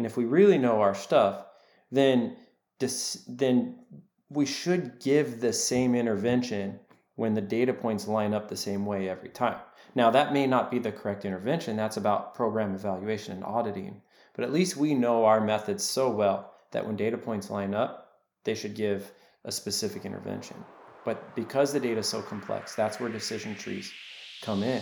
And if we really know our stuff, then dis- then we should give the same intervention when the data points line up the same way every time. Now, that may not be the correct intervention. That's about program evaluation and auditing. But at least we know our methods so well that when data points line up, they should give a specific intervention. But because the data is so complex, that's where decision trees come in.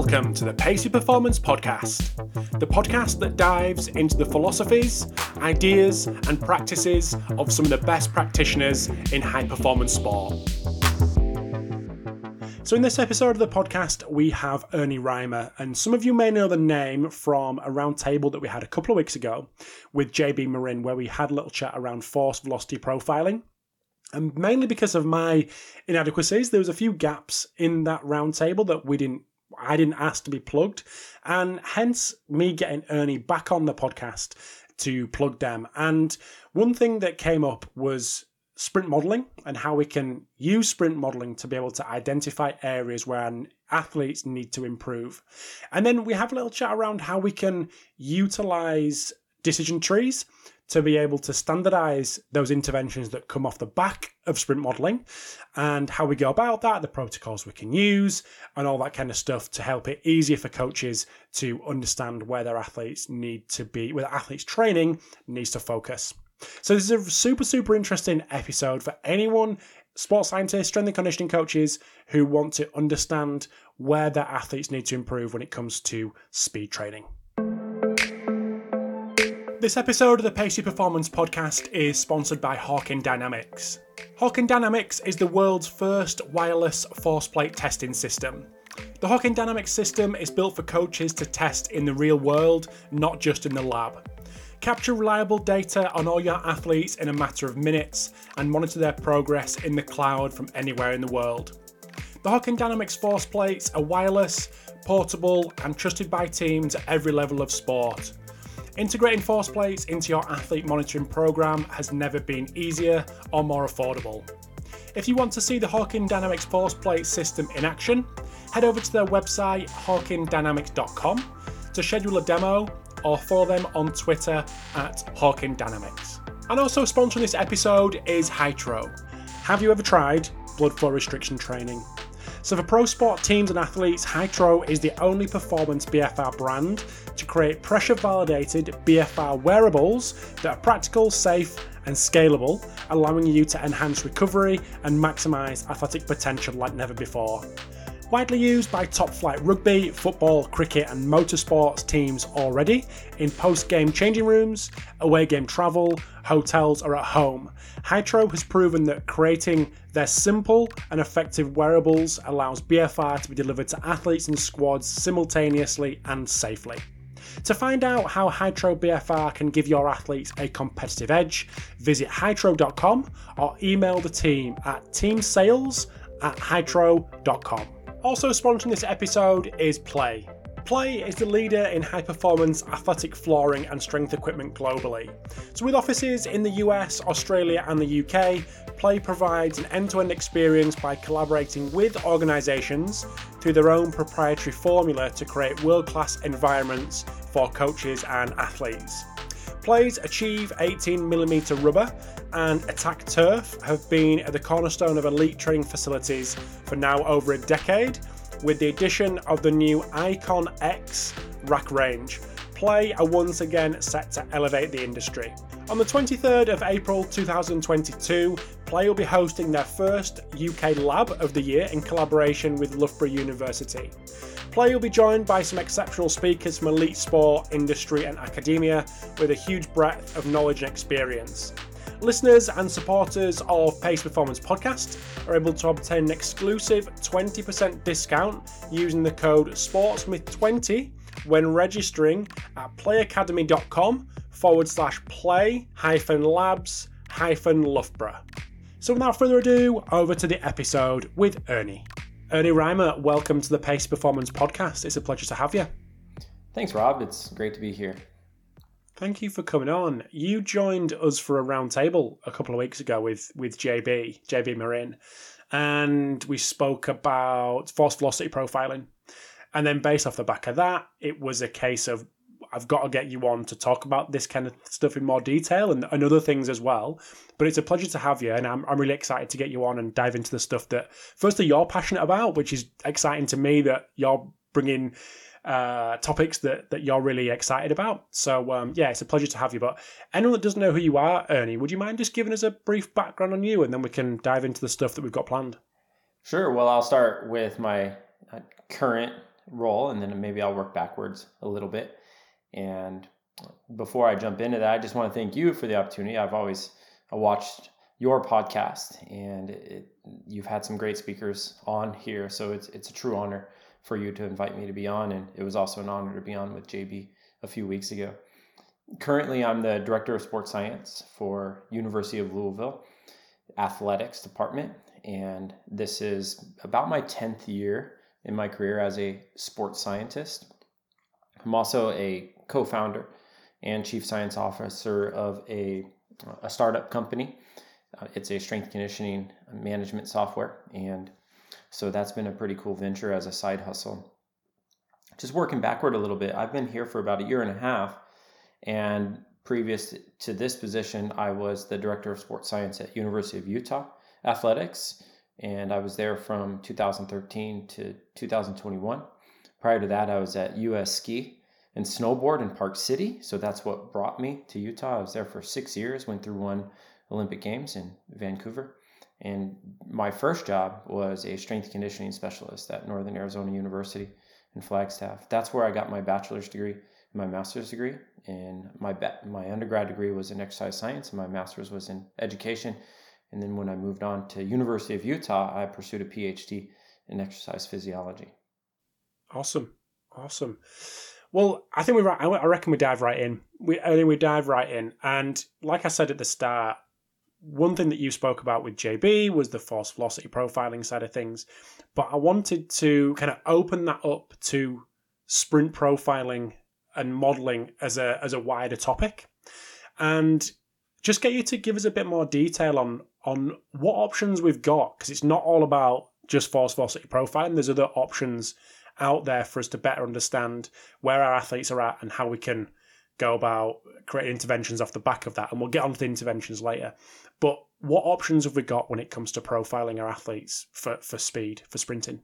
Welcome to the Pacey Performance Podcast, the podcast that dives into the philosophies, ideas, and practices of some of the best practitioners in high performance sport. So, in this episode of the podcast, we have Ernie Rimer, and some of you may know the name from a roundtable that we had a couple of weeks ago with JB Morin, where we had a little chat around force velocity profiling. And mainly because of my inadequacies, there was a few gaps in that roundtable that we didn't I didn't ask to be plugged, and hence me getting Ernie back on the podcast to plug them. And one thing that came up was sprint modeling and how we can use sprint modeling to be able to identify areas where athletes need to improve. And then we have a little chat around how we can utilize decision trees to be able to standardize those interventions that come off the back of sprint modeling and how we go about that, the protocols we can use, and all that kind of stuff to help it easier for coaches to understand where their athletes need to be, where their athletes training needs to focus. So, this is a super, super interesting episode for anyone, sports scientists, strength and conditioning coaches, who want to understand where their athletes need to improve when it comes to speed training. This episode of the Pacey Performance podcast is sponsored by Hawkin Dynamics. Hawkin Dynamics is the world's first wireless force plate testing system. The Hawkin Dynamics system is built for coaches to test in the real world, not just in the lab. Capture reliable data on all your athletes in a matter of minutes and monitor their progress in the cloud from anywhere in the world. The Hawkin Dynamics force plates are wireless, portable, and trusted by teams at every level of sport. Integrating force plates into your athlete monitoring program has never been easier or more affordable. If you want to see the Hawkin Dynamics force plate system in action, head over to their website hawkindynamics.com to schedule a demo or follow them on Twitter at Hawkin Dynamics. And also sponsoring this episode is Hytro. Have you ever tried blood flow restriction training? So for pro sport teams and athletes, Hytro is the only performance BFR brand to create pressure validated BFR wearables that are practical, safe, and scalable, allowing you to enhance recovery and maximize athletic potential like never before. Widely used by top flight rugby, football, cricket, and motorsports teams already in post game changing rooms, away game travel, hotels, or at home. Hytro has proven that creating their simple and effective wearables allows BFR to be delivered to athletes and squads simultaneously and safely. To find out how Hytro BFR can give your athletes a competitive edge, visit hytro.com or email the team at teamsales at. Also sponsoring this episode is Play. Play is the leader in high performance athletic flooring and strength equipment globally. So, with offices in the US, Australia, and the UK, Play provides an end to end experience by collaborating with organisations through their own proprietary formula to create world class environments for coaches and athletes. Play's Achieve 18mm rubber and Attack Turf have been at the cornerstone of elite training facilities for now over a decade, with the addition of the new Icon X rack range. Play are once again set to elevate the industry. On the 23rd of April 2022, Play will be hosting their first UK lab of the year in collaboration with Loughborough University. Play will be joined by some exceptional speakers from elite sport, industry, and academia with a huge breadth of knowledge and experience. Listeners and supporters of Pacey Performance Podcast are able to obtain an exclusive 20% discount using the code SPORTSMITH20 when registering at playacademy.com forward slash play hyphen labs hyphen Loughborough. So without further ado, over to the episode with Ernie. Ernie Rimer, welcome to the Pacey Performance Podcast. It's a pleasure to have you. Thanks, Rob. It's great to be here. Thank you for coming on. You joined us for a roundtable a couple of weeks ago with with JB, JB Morin, and we spoke about force velocity profiling. And then based off the back of that, it was a case of I've got to get you on to talk about this kind of stuff in more detail and, and other things as well. But it's a pleasure to have you, and I'm, I'm really excited to get you on and dive into the stuff that, firstly, you're passionate about, which is exciting to me that you're bringing uh, topics that, that you're really excited about. So, um, yeah, it's a pleasure to have you. But anyone that doesn't know who you are, Ernie, would you mind just giving us a brief background on you and then we can dive into the stuff that we've got planned? Sure. Well, I'll start with my uh, current role and then maybe I'll work backwards a little bit. And before I jump into that, I just want to thank you for the opportunity. I've always watched your podcast and it, you've had some great speakers on here. So it's, it's a true honor for you to invite me to be on. And it was also an honor to be on with JB a few weeks ago. Currently, I'm the Director of Sports Science for University of Louisville Athletics Department. And this is about my 10th year in my career as a sports scientist. I'm also a co founder and chief science officer of a, a startup company. Uh, it's a strength conditioning management software. And so that's been a pretty cool venture as a side hustle. Just working backward a little bit, I've been here for about a year and a half. And previous to this position, I was the director of sports science at University of Utah Athletics. And I was there from 2013 to 2021. Prior to that, I was at US Ski and Snowboard in Park City. So that's what brought me to Utah. I was there for six years, went through one Olympic Games in Vancouver. And my first job was a strength conditioning specialist at Northern Arizona University in Flagstaff. That's where I got my bachelor's degree and my master's degree. And my my undergrad degree was in exercise science, and my master's was in education. And then when I moved on to University of Utah, I pursued a PhD in exercise physiology. Awesome, awesome. Well, I think we. Right. I reckon we dive right in. We I we dive right in, and like I said at the start, one thing that you spoke about with JB was the force velocity profiling side of things, but I wanted to kind of open that up to sprint profiling and modeling as a as a wider topic, and just get you to give us a bit more detail on on what options we've got because it's not all about just force velocity profiling. There's other options out there for us to better understand where our athletes are at and how we can go about creating interventions off the back of that. And we'll get on to the interventions later. But what options have we got when it comes to profiling our athletes for, for speed, for sprinting?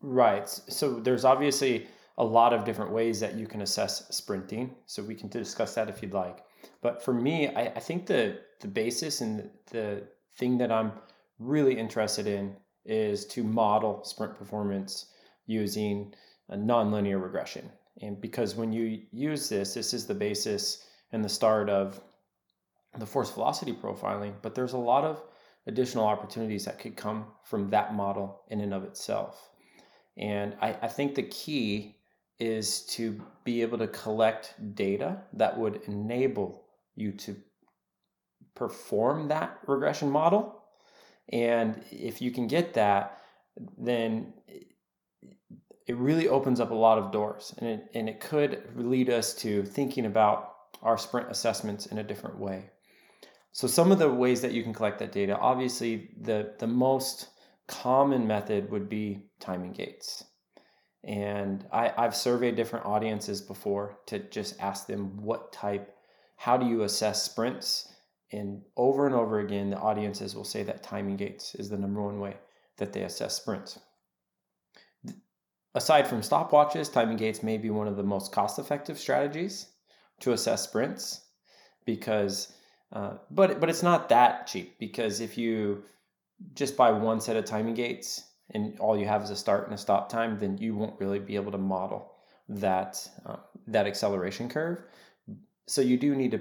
Right. So there's obviously a lot of different ways that you can assess sprinting. So we can discuss that if you'd like. But for me, I, I think the the basis and the thing that I'm really interested in is to model sprint performance using a nonlinear regression. And because when you use this, this is the basis and the start of the force velocity profiling, but there's a lot of additional opportunities that could come from that model in and of itself. And I, I think the key is to be able to collect data that would enable you to perform that regression model. And if you can get that, then it really opens up a lot of doors and it, and it could lead us to thinking about our sprint assessments in a different way. So some of the ways that you can collect that data, obviously the, the most common method would be timing gates. And I, I've surveyed different audiences before to just ask them what type, how do you assess sprints? And over and over again, the audiences will say that timing gates is the number one way that they assess sprints. Aside from stopwatches, timing gates may be one of the most cost effective strategies to assess sprints because, uh, but, but it's not that cheap because if you just buy one set of timing gates and all you have is a start and a stop time, then you won't really be able to model that, uh, that acceleration curve. So you do need to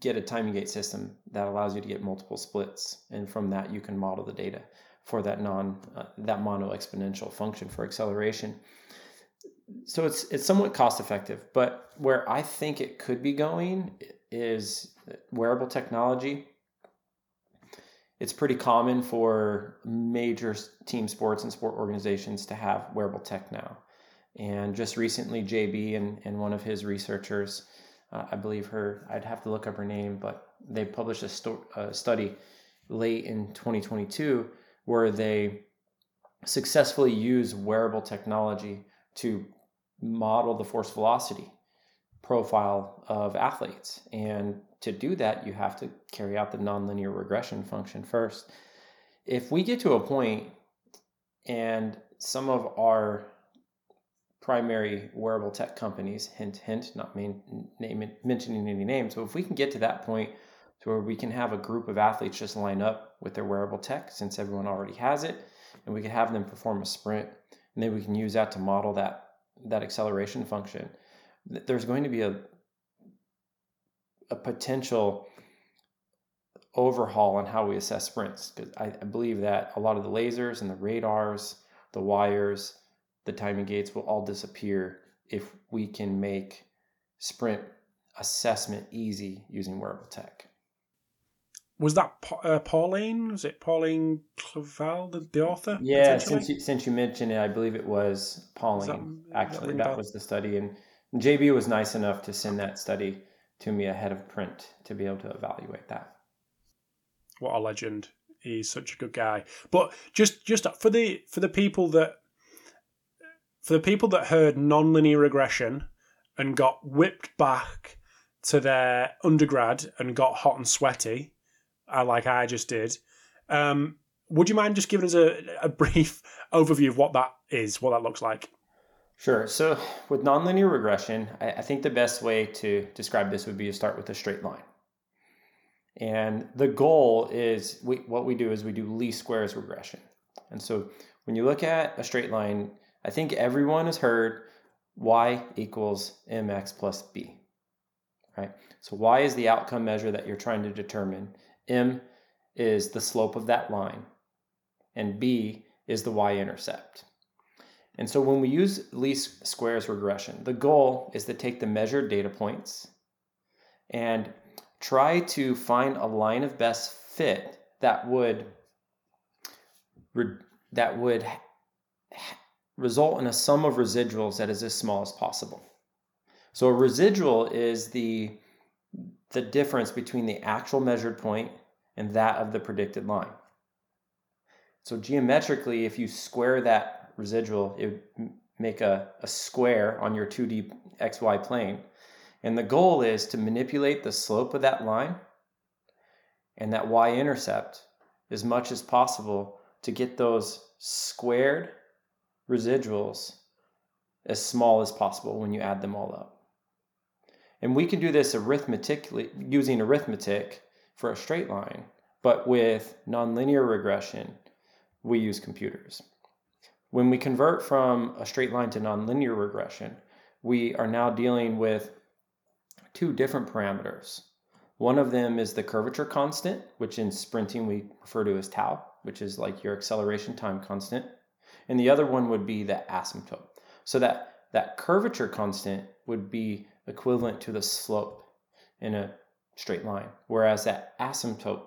get a timing gate system that allows you to get multiple splits. And from that, you can model the data for that non uh, that mono exponential function for acceleration. So it's it's somewhat cost effective, but where I think it could be going is wearable technology. It's pretty common for major team sports and sport organizations to have wearable tech now. And just recently, JB and, and one of his researchers, uh, I believe her, I'd have to look up her name, but they published a, sto- a study late in 2022 where they successfully use wearable technology to model the force velocity profile of athletes. And to do that, you have to carry out the nonlinear regression function first. If we get to a point and some of our primary wearable tech companies, hint, hint, not name, mentioning any names, but if we can get to that point to where we can have a group of athletes just line up with their wearable tech, since everyone already has it, and we can have them perform a sprint, and then we can use that to model that that acceleration function. There's going to be a a potential overhaul on how we assess sprints because I, I believe that a lot of the lasers and the radars, the wires, the timing gates will all disappear if we can make sprint assessment easy using wearable tech. Was that uh, Pauline? Was it Pauline Clavel, the, the author? Yeah, since you, since you mentioned it, I believe it was Pauline. That, actually, that, that was the study, and JB was nice enough to send that study to me ahead of print to be able to evaluate that. What a legend! He's such a good guy. But just just for the for the people that for the people that heard nonlinear regression and got whipped back to their undergrad and got hot and sweaty, like I just did, um, would you mind just giving us a, a brief overview of what that is, what that looks like? Sure. So with nonlinear regression, I, I think the best way to describe this would be to start with a straight line. And the goal is we, what we do is we do least squares regression. And so when you look at a straight line, I think everyone has heard y equals mx plus b, right? So y is the outcome measure that you're trying to determine. M is the slope of that line, and b is the y-intercept. And so when we use least squares regression, the goal is to take the measured data points and try to find a line of best fit that would that would result in a sum of residuals that is as small as possible. So a residual is the the difference between the actual measured point and that of the predicted line. So geometrically, if you square that residual, it would make a, a square on your 2D XY plane. And the goal is to manipulate the slope of that line and that y intercept as much as possible to get those squared residuals as small as possible when you add them all up. And we can do this arithmetically using arithmetic for a straight line, but with nonlinear regression, we use computers. When we convert from a straight line to nonlinear regression, we are now dealing with two different parameters. One of them is the curvature constant, which in sprinting we refer to as tau, which is like your acceleration time constant and the other one would be the asymptote. So that, that curvature constant would be equivalent to the slope in a straight line, whereas that asymptote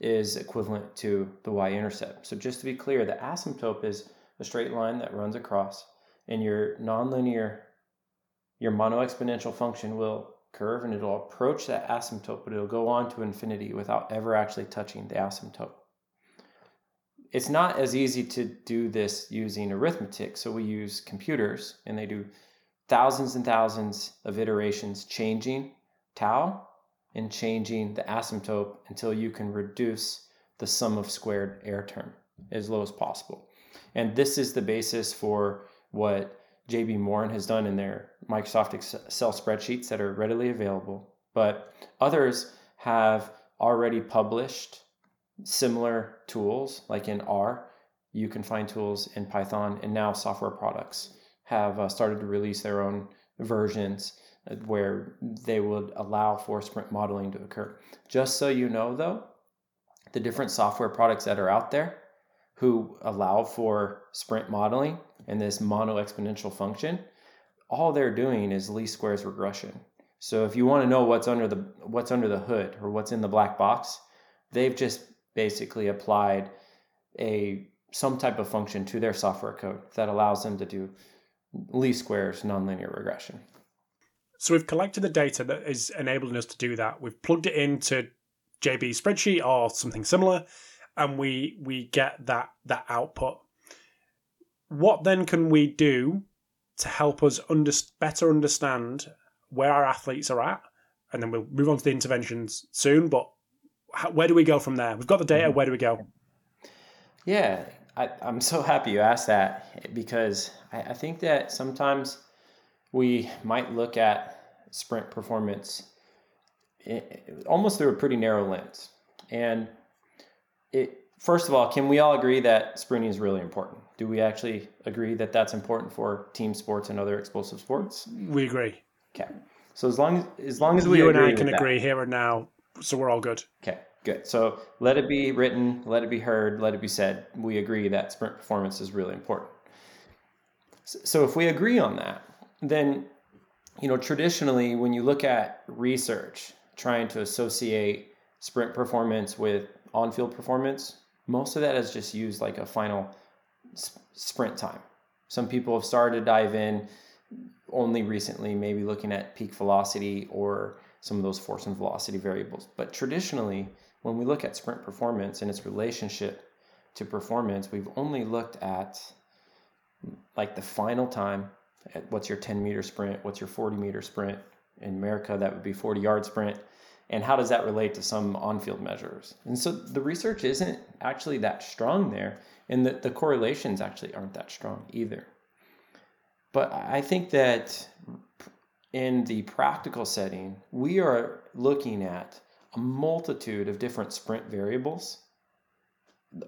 is equivalent to the y-intercept. So just to be clear, the asymptote is a straight line that runs across, and your nonlinear, your mono-exponential function will curve and it'll approach that asymptote, but it'll go on to infinity without ever actually touching the asymptote it's not as easy to do this using arithmetic. So we use computers and they do thousands and thousands of iterations changing tau and changing the asymptote until you can reduce the sum of squared error term as low as possible. And this is the basis for what JB Morin has done in their Microsoft Excel spreadsheets that are readily available. But others have already published similar tools, like in R, you can find tools in Python, and now software products have uh, started to release their own versions uh, where they would allow for sprint modeling to occur. Just so you know, though, the different software products that are out there who allow for sprint modeling and this mono exponential function, all they're doing is least squares regression. So if you want to know what's under the what's under the hood or what's in the black box, they've just basically applied a some type of function to their software code that allows them to do least squares nonlinear regression. So we've collected the data that is enabling us to do that. We've plugged it into JB spreadsheet or something similar, and we we get that that output. What then can we do to help us under, better understand where our athletes are at? And then we'll move on to the interventions soon. But how, where do we go from there? We've got the data. Mm-hmm. Where do we go? Yeah, I, am so happy you asked that because I, I think that sometimes we might look at sprint performance almost through a pretty narrow lens. And it first of all, can we all agree that sprinting is really important? Do we actually agree that that's important for team sports and other explosive sports? We agree. Okay. So as long as as long as we you and I can agree that, here and now, so we're all good. Okay, good. So let it be written, let it be heard, let it be said. We agree that sprint performance is really important. So if we agree on that, then you know traditionally when you look at research trying to associate sprint performance with on-field performance, most of that is just used like a final sprint time. Some people have started to dive in only recently, maybe looking at peak velocity or some of those force and velocity variables. But traditionally, when we look at sprint performance and its relationship to performance, we've only looked at like the final time at what's your 10 meter sprint, what's your 40 meter sprint. In America, that would be 40 yard sprint and how does that relate to some on-field measures and so the research isn't actually that strong there and the, the correlations actually aren't that strong either but i think that in the practical setting we are looking at a multitude of different sprint variables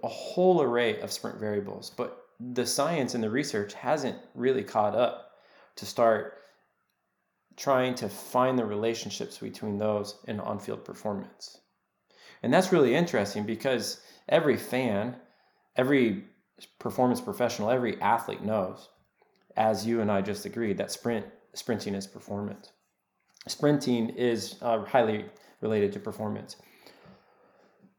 a whole array of sprint variables but the science and the research hasn't really caught up to start trying to find the relationships between those and on field performance. And that's really interesting because every fan, every performance professional, every athlete knows, as you and I just agreed, that sprint sprinting is performance. Sprinting is uh, highly related to performance.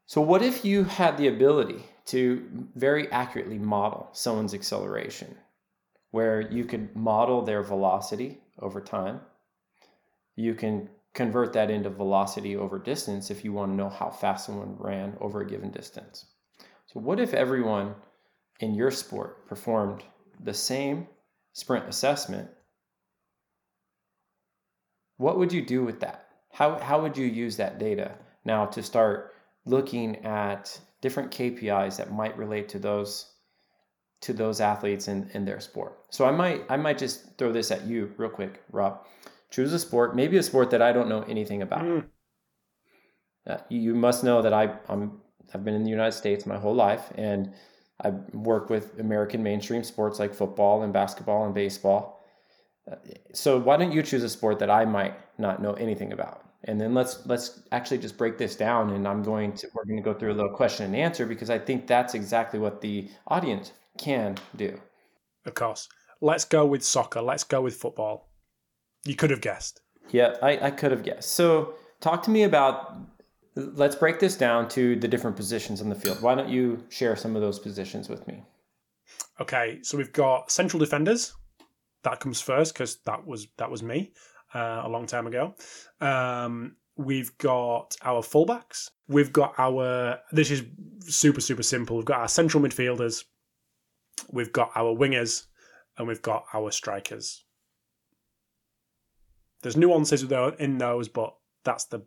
So, what if you had the ability to very accurately model someone's acceleration, where you could model their velocity over time, you can convert that into velocity over distance if you want to know how fast someone ran over a given distance. So, what if everyone in your sport performed the same sprint assessment? What would you do with that? How, how would you use that data now to start looking at different KPIs that might relate to those to those athletes in, in their sport? So I might I might just throw this at you real quick, Rob choose a sport, maybe a sport that I don't know anything about. Mm. Uh, you must know that I, I'm I've been in the United States my whole life, and I work with American mainstream sports like football and basketball and baseball. Uh, so why don't you choose a sport that I might not know anything about? And then let's let's actually just break this down, and I'm going to we're going to go through a little question and answer because I think that's exactly what the audience can do. Of course. Let's go with soccer. Let's go with football. You could have guessed. Yeah, I, I could have guessed. So, talk to me about. Let's break this down to the different positions in the field. Why don't you share some of those positions with me? Okay, so we've got central defenders. That comes first because that was that was me uh, a long time ago. Um, we've got our fullbacks. We've got our. This is super super simple. We've got our central midfielders. We've got our wingers, and we've got our strikers. There's nuances in those, but that's the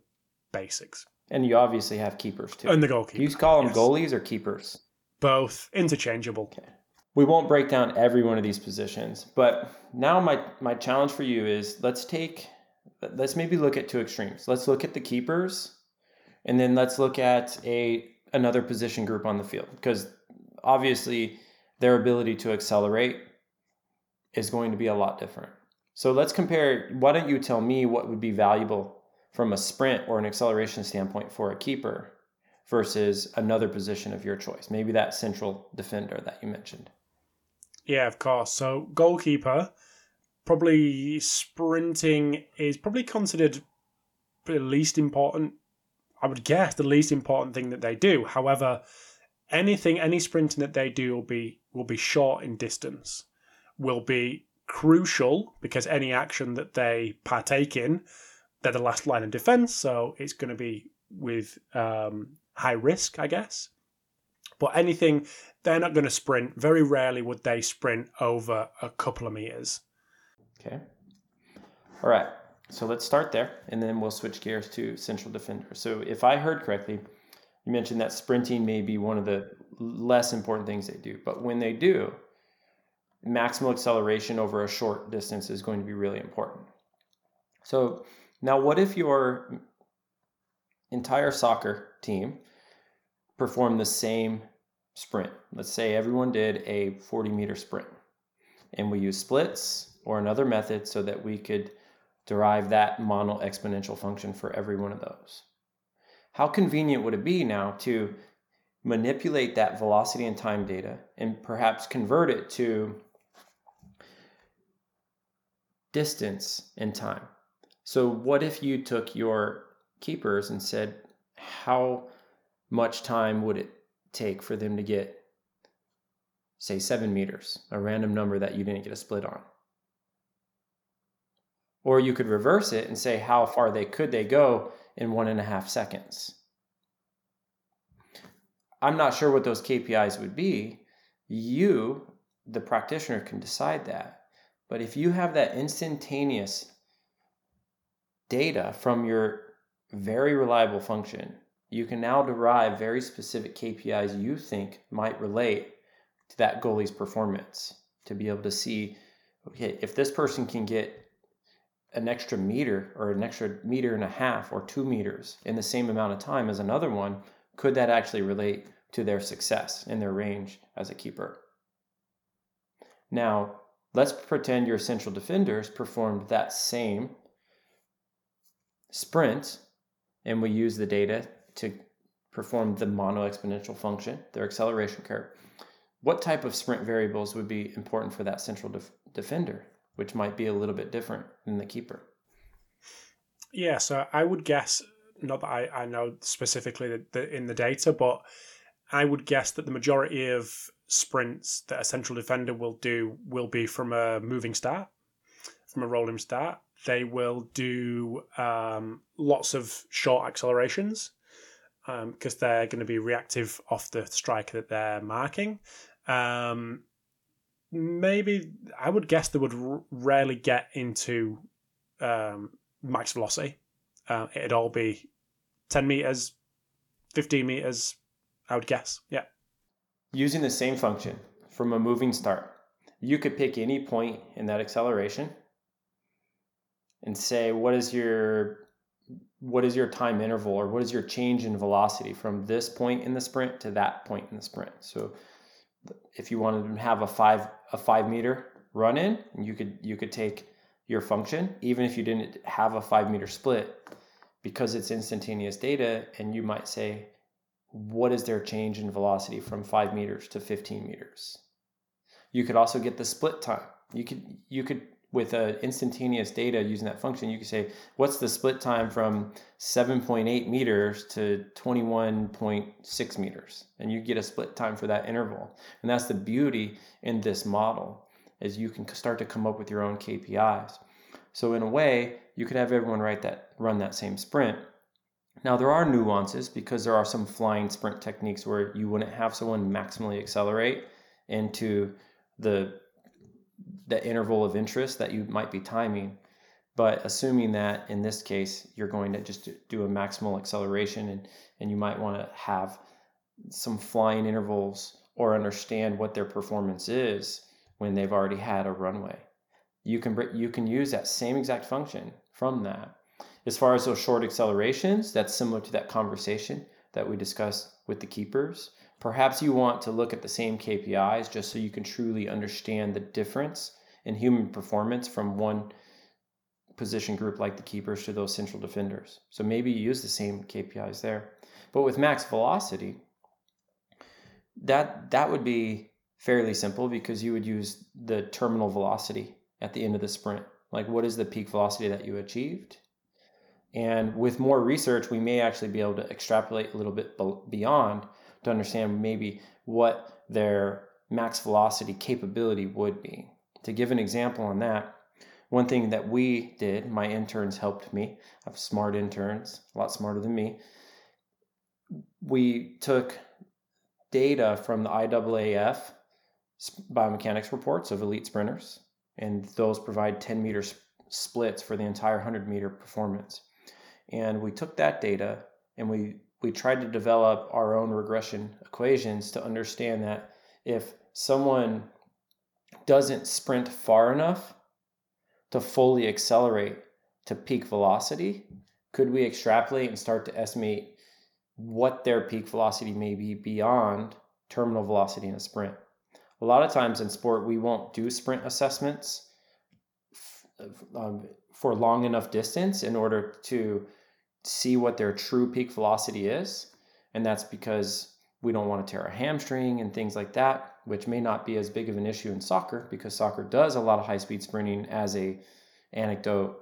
basics. And you obviously have keepers too. And the goalkeeper. You call them yes. goalies or keepers? Both interchangeable. Okay. We won't break down every one of these positions, but now my my challenge for you is let's take let's maybe look at two extremes. Let's look at the keepers and then let's look at a another position group on the field because obviously their ability to accelerate is going to be a lot different. So let's compare. Why don't you tell me what would be valuable from a sprint or an acceleration standpoint for a keeper versus another position of your choice? Maybe that central defender that you mentioned. Yeah, of course. So goalkeeper, probably sprinting is probably considered the least important. I would guess the least important thing that they do. However, anything, any sprinting that they do will be will be short in distance, will be crucial because any action that they partake in, they're the last line of defense, so it's going to be with um, high risk, I guess. But anything, they're not going to sprint. Very rarely would they sprint over a couple of meters. Okay. All right. So let's start there and then we'll switch gears to central defender. So if I heard correctly, you mentioned that sprinting may be one of the less important things they do, but when they do, maximal acceleration over a short distance is going to be really important. So now what if your entire soccer team performed the same sprint? Let's say everyone did a 40 meter sprint and we use splits or another method so that we could derive that mono exponential function for every one of those. How convenient would it be now to manipulate that velocity and time data and perhaps convert it to distance and time? So, what if you took your keepers and said, how much time would it take for them to get, say, seven meters, a random number that you didn't get a split on? Or you could reverse it and say how far they could they go in one and a half seconds. I'm not sure what those KPIs would be. You, the practitioner, can decide that. But if you have that instantaneous data from your very reliable function, you can now derive very specific KPIs you think might relate to that goalie's performance to be able to see okay, if this person can get an extra meter or an extra meter and a half or two meters in the same amount of time as another one, could that actually relate to their success in their range as a keeper? Now, let's pretend your central defenders performed that same sprint and we use the data to perform the mono exponential function, their acceleration curve. What type of sprint variables would be important for that central def- defender? which might be a little bit different than the keeper. Yeah, so I would guess, not that I, I know specifically the, the, in the data, but I would guess that the majority of sprints that a central defender will do will be from a moving start, from a rolling start. They will do um, lots of short accelerations because um, they're going to be reactive off the striker that they're marking. Um, maybe I would guess they would r- rarely get into um, max velocity. Uh, it'd all be 10 meters, 15 meters, I would guess. Yeah. Using the same function from a moving start, you could pick any point in that acceleration and say, what is your what is your time interval or what is your change in velocity from this point in the sprint to that point in the sprint? So if you wanted to have a five a five meter run in, you could you could take your function even if you didn't have a five meter split because it's instantaneous data, and you might say, what is their change in velocity from five meters to 15 meters? You could also get the split time. You could you could with a instantaneous data using that function, you could say, what's the split time from 7.8 meters to 21.6 meters? And you get a split time for that interval. And that's the beauty in this model is you can start to come up with your own KPIs. So in a way, you could have everyone write that run that same sprint. Now there are nuances because there are some flying sprint techniques where you wouldn't have someone maximally accelerate into the the interval of interest that you might be timing. But assuming that in this case, you're going to just do a maximal acceleration and, and you might want to have some flying intervals or understand what their performance is when they've already had a runway. You can, you can use that same exact function from that. As far as those short accelerations, that's similar to that conversation that we discussed with the keepers. Perhaps you want to look at the same KPIs just so you can truly understand the difference in human performance from one position group like the keepers to those central defenders. So maybe you use the same KPIs there. But with max velocity, that that would be fairly simple because you would use the terminal velocity at the end of the sprint. Like what is the peak velocity that you achieved? And with more research, we may actually be able to extrapolate a little bit beyond to understand maybe what their max velocity capability would be. To give an example on that, one thing that we did, my interns helped me. I have smart interns, a lot smarter than me. We took data from the IAAF biomechanics reports of elite sprinters, and those provide 10 meter splits for the entire 100 meter performance. And we took that data and we, we tried to develop our own regression equations to understand that if someone doesn't sprint far enough to fully accelerate to peak velocity, could we extrapolate and start to estimate what their peak velocity may be beyond terminal velocity in a sprint? A lot of times in sport, we won't do sprint assessments um, for long enough distance in order to see what their true peak velocity is. And that's because we don't want to tear a hamstring and things like that, which may not be as big of an issue in soccer because soccer does a lot of high speed sprinting as a anecdote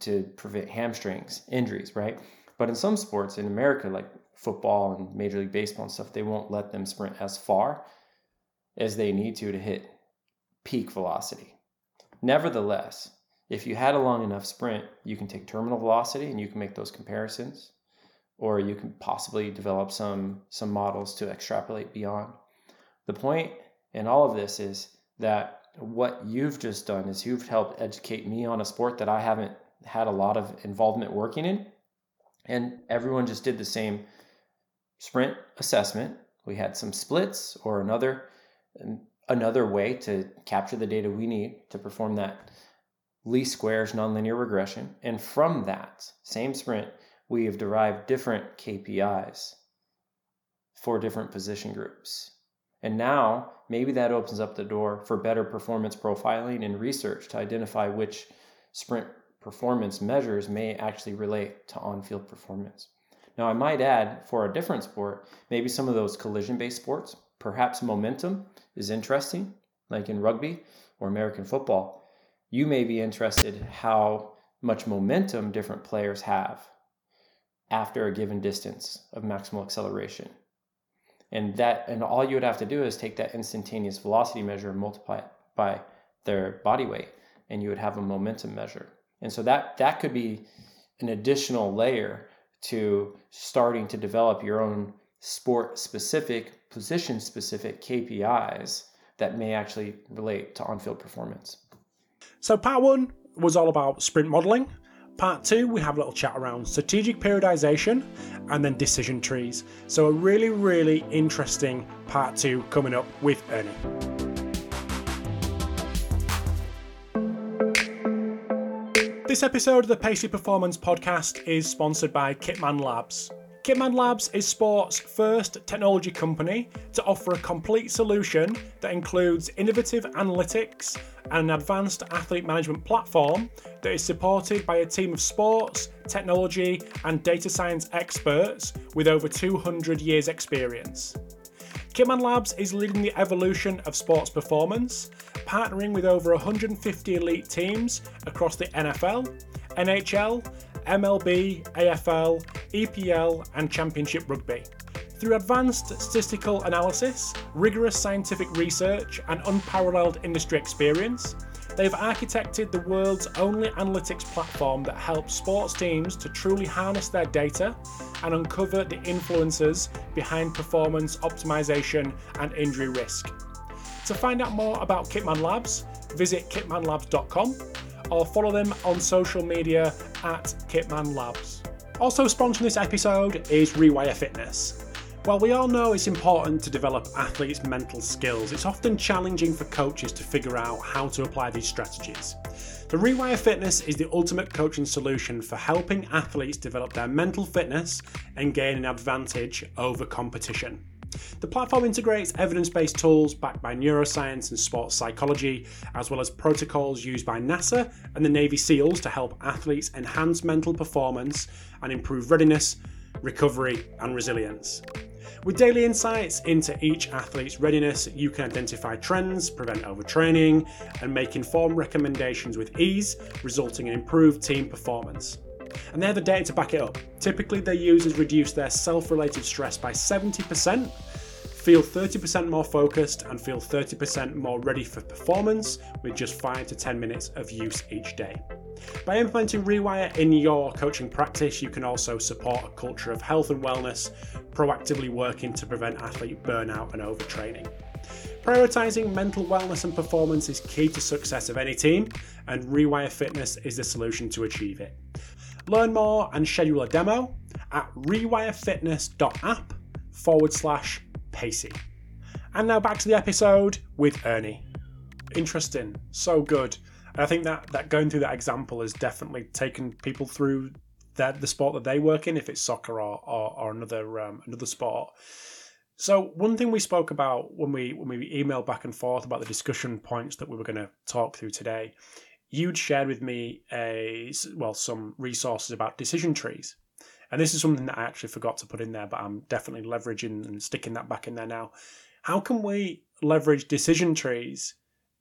to prevent hamstrings injuries, right? But in some sports in America, like football and Major League Baseball and stuff, they won't let them sprint as far as they need to to hit peak velocity. Nevertheless, if you had a long enough sprint, you can take terminal velocity and you can make those comparisons, or you can possibly develop some some models to extrapolate beyond. The point in all of this is that what you've just done is you've helped educate me on a sport that I haven't had a lot of involvement working in. And everyone just did the same sprint assessment. We had some splits or another another way to capture the data we need to perform that least squares nonlinear regression. And from that same sprint, we have derived different KPIs for different position groups. And now maybe that opens up the door for better performance profiling and research to identify which sprint performance measures may actually relate to on field performance. Now, I might add for a different sport, maybe some of those collision based sports, perhaps momentum is interesting, like in rugby or American football. You may be interested how much momentum different players have after a given distance of maximal acceleration. And that and all you would have to do is take that instantaneous velocity measure and multiply it by their body weight and you would have a momentum measure. And so that that could be an additional layer to starting to develop your own sport specific, position specific KPIs that may actually relate to on field performance. So, part one was all about sprint modeling. Part two, we have a little chat around strategic periodization and then decision trees. So, a really, really interesting part two coming up with Ernie. This episode of the Pacey Performance Podcast is sponsored by Kitman Labs. Kitman Labs is sport's first technology company to offer a complete solution that includes innovative analytics and an advanced athlete management platform that is supported by a team of sports, technology, and data science experts with over 200 years' experience. Kitman Labs is leading the evolution of sports performance, partnering with over 150 elite teams across the NFL, NHL, MLB, AFL, EPL, and Championship Rugby. Through advanced statistical analysis, rigorous scientific research, and unparalleled industry experience, they've architected the world's only analytics platform that helps sports teams to truly harness their data and uncover the influences behind performance optimization and injury risk. To find out more about Kitman Labs, visit kitmanlabs.com or follow them on social media at Kitman Labs. Also sponsoring this episode is Rewire Fitness. While we all know it's important to develop athletes' mental skills, it's often challenging for coaches to figure out how to apply these strategies. The Rewire Fitness is the ultimate coaching solution for helping athletes develop their mental fitness and gain an advantage over competition. The platform integrates evidence based tools backed by neuroscience and sports psychology, as well as protocols used by NASA and the Navy SEALs to help athletes enhance mental performance and improve readiness, recovery, and resilience. With daily insights into each athlete's readiness, you can identify trends, prevent overtraining, and make informed recommendations with ease, resulting in improved team performance. And they have the data to back it up. Typically, their users reduce their self related stress by 70%, Feel 30% more focused and feel 30% more ready for performance with just 5 to 10 minutes of use each day. By implementing Rewire in your coaching practice, you can also support a culture of health and wellness, proactively working to prevent athlete burnout and overtraining. Prioritizing mental wellness and performance is key to success of any team, and Rewire Fitness is the solution to achieve it. Learn more and schedule a demo at rewirefitness.app forward slash pacey. And now back to the episode with Ernie. Interesting, so good. And I think that, that going through that example has definitely taken people through that the sport that they work in, if it's soccer or, or, or another um, another sport. So one thing we spoke about when we when we emailed back and forth about the discussion points that we were going to talk through today, you'd shared with me a well some resources about decision trees. And this is something that I actually forgot to put in there, but I'm definitely leveraging and sticking that back in there now. How can we leverage decision trees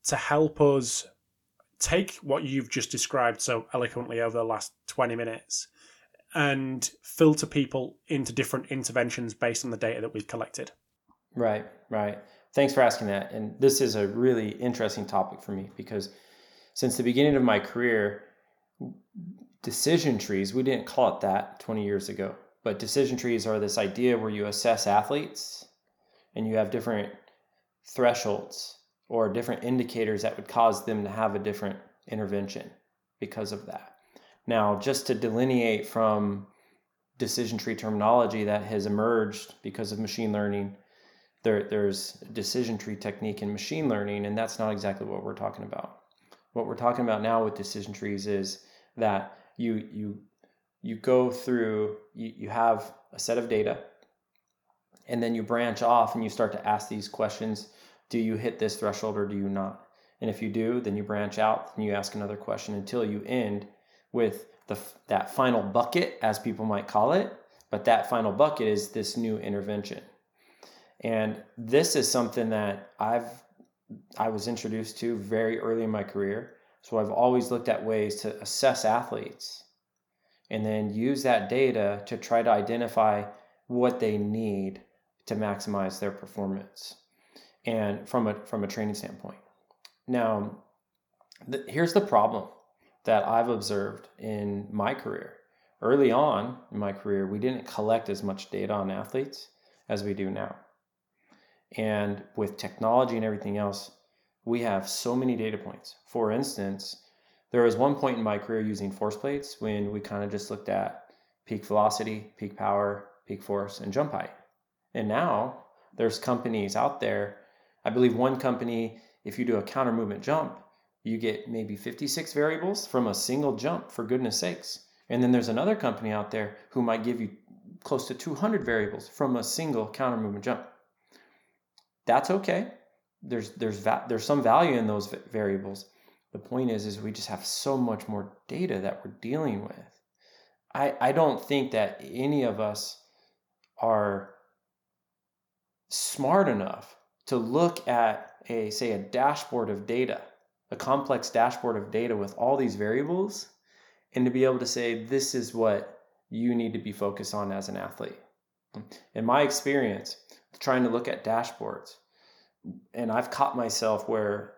to help us take what you've just described so eloquently over the last 20 minutes and filter people into different interventions based on the data that we've collected? Right, right. Thanks for asking that. And this is a really interesting topic for me because since the beginning of my career, decision trees, we didn't call it that 20 years ago, but decision trees are this idea where you assess athletes and you have different thresholds or different indicators that would cause them to have a different intervention because of that. Now, just to delineate from decision tree terminology that has emerged because of machine learning, there, there's decision tree technique in machine learning, and that's not exactly what we're talking about. What we're talking about now with decision trees is that you you you go through you, you have a set of data and then you branch off and you start to ask these questions do you hit this threshold or do you not? And if you do then you branch out and you ask another question until you end with the that final bucket as people might call it but that final bucket is this new intervention. And this is something that i've i was introduced to very early in my career so I've always looked at ways to assess athletes and then use that data to try to identify what they need to maximize their performance and from a from a training standpoint. Now, here's the problem that I've observed in my career. Early on in my career, we didn't collect as much data on athletes as we do now. And with technology and everything else, we have so many data points. For instance, there was one point in my career using force plates when we kind of just looked at peak velocity, peak power, peak force, and jump height. And now there's companies out there. I believe one company, if you do a counter movement jump, you get maybe 56 variables from a single jump, for goodness sakes. And then there's another company out there who might give you close to 200 variables from a single counter movement jump. That's okay there's there's va- there's some value in those variables. The point is is we just have so much more data that we're dealing with. I I don't think that any of us are smart enough to look at a say a dashboard of data, a complex dashboard of data with all these variables and to be able to say this is what you need to be focused on as an athlete. In my experience, trying to look at dashboards, and I've caught myself where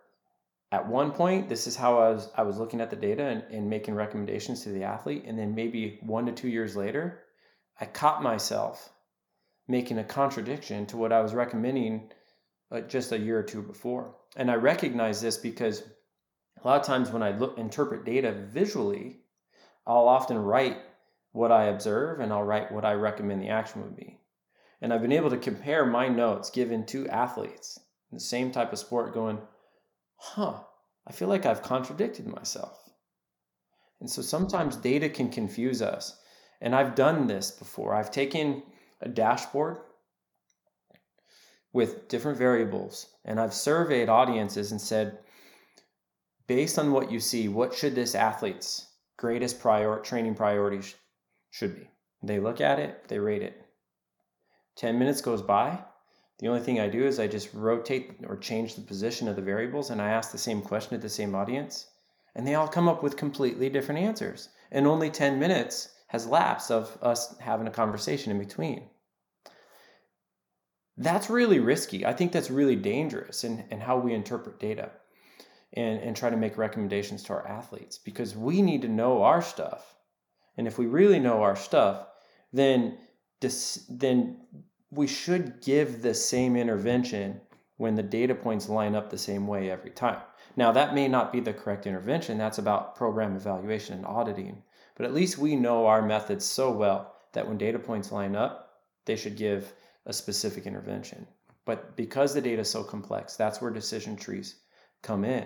at one point this is how I was I was looking at the data and, and making recommendations to the athlete and then maybe one to two years later I caught myself making a contradiction to what I was recommending uh, just a year or two before. And I recognize this because a lot of times when I look interpret data visually, I'll often write what I observe and I'll write what I recommend the action would be. And I've been able to compare my notes given to athletes the same type of sport going, huh, I feel like I've contradicted myself. And so sometimes data can confuse us. And I've done this before. I've taken a dashboard with different variables and I've surveyed audiences and said, based on what you see, what should this athlete's greatest prior training priorities should be? They look at it, they rate it. 10 minutes goes by, the only thing I do is I just rotate or change the position of the variables and I ask the same question to the same audience. And they all come up with completely different answers. And only 10 minutes has lapsed of us having a conversation in between. that's really risky. I think that's really dangerous in, in how we interpret data and, and try to make recommendations to our athletes because we need to know our stuff. And if we really know our stuff, then then we should give the same intervention when the data points line up the same way every time. Now, that may not be the correct intervention. That's about program evaluation and auditing. But at least we know our methods so well that when data points line up, they should give a specific intervention. But because the data is so complex, that's where decision trees come in.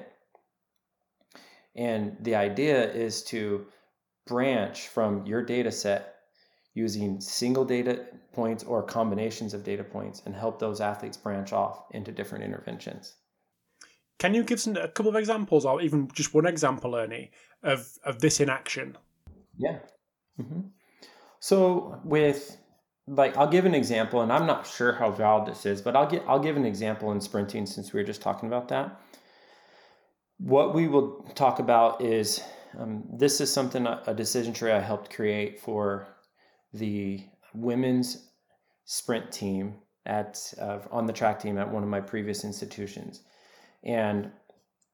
And the idea is to branch from your data set using single data points or combinations of data points and help those athletes branch off into different interventions. Can you give some, a couple of examples, or even just one example, Ernie, of, of this in action? Yeah. Mm-hmm. So with like I'll give an example, and I'm not sure how valid this is, but I'll get I'll give an example in sprinting since we were just talking about that. What we will talk about is um, this is something a decision tree I helped create for the women's sprint team at uh, on the track team at one of my previous institutions, and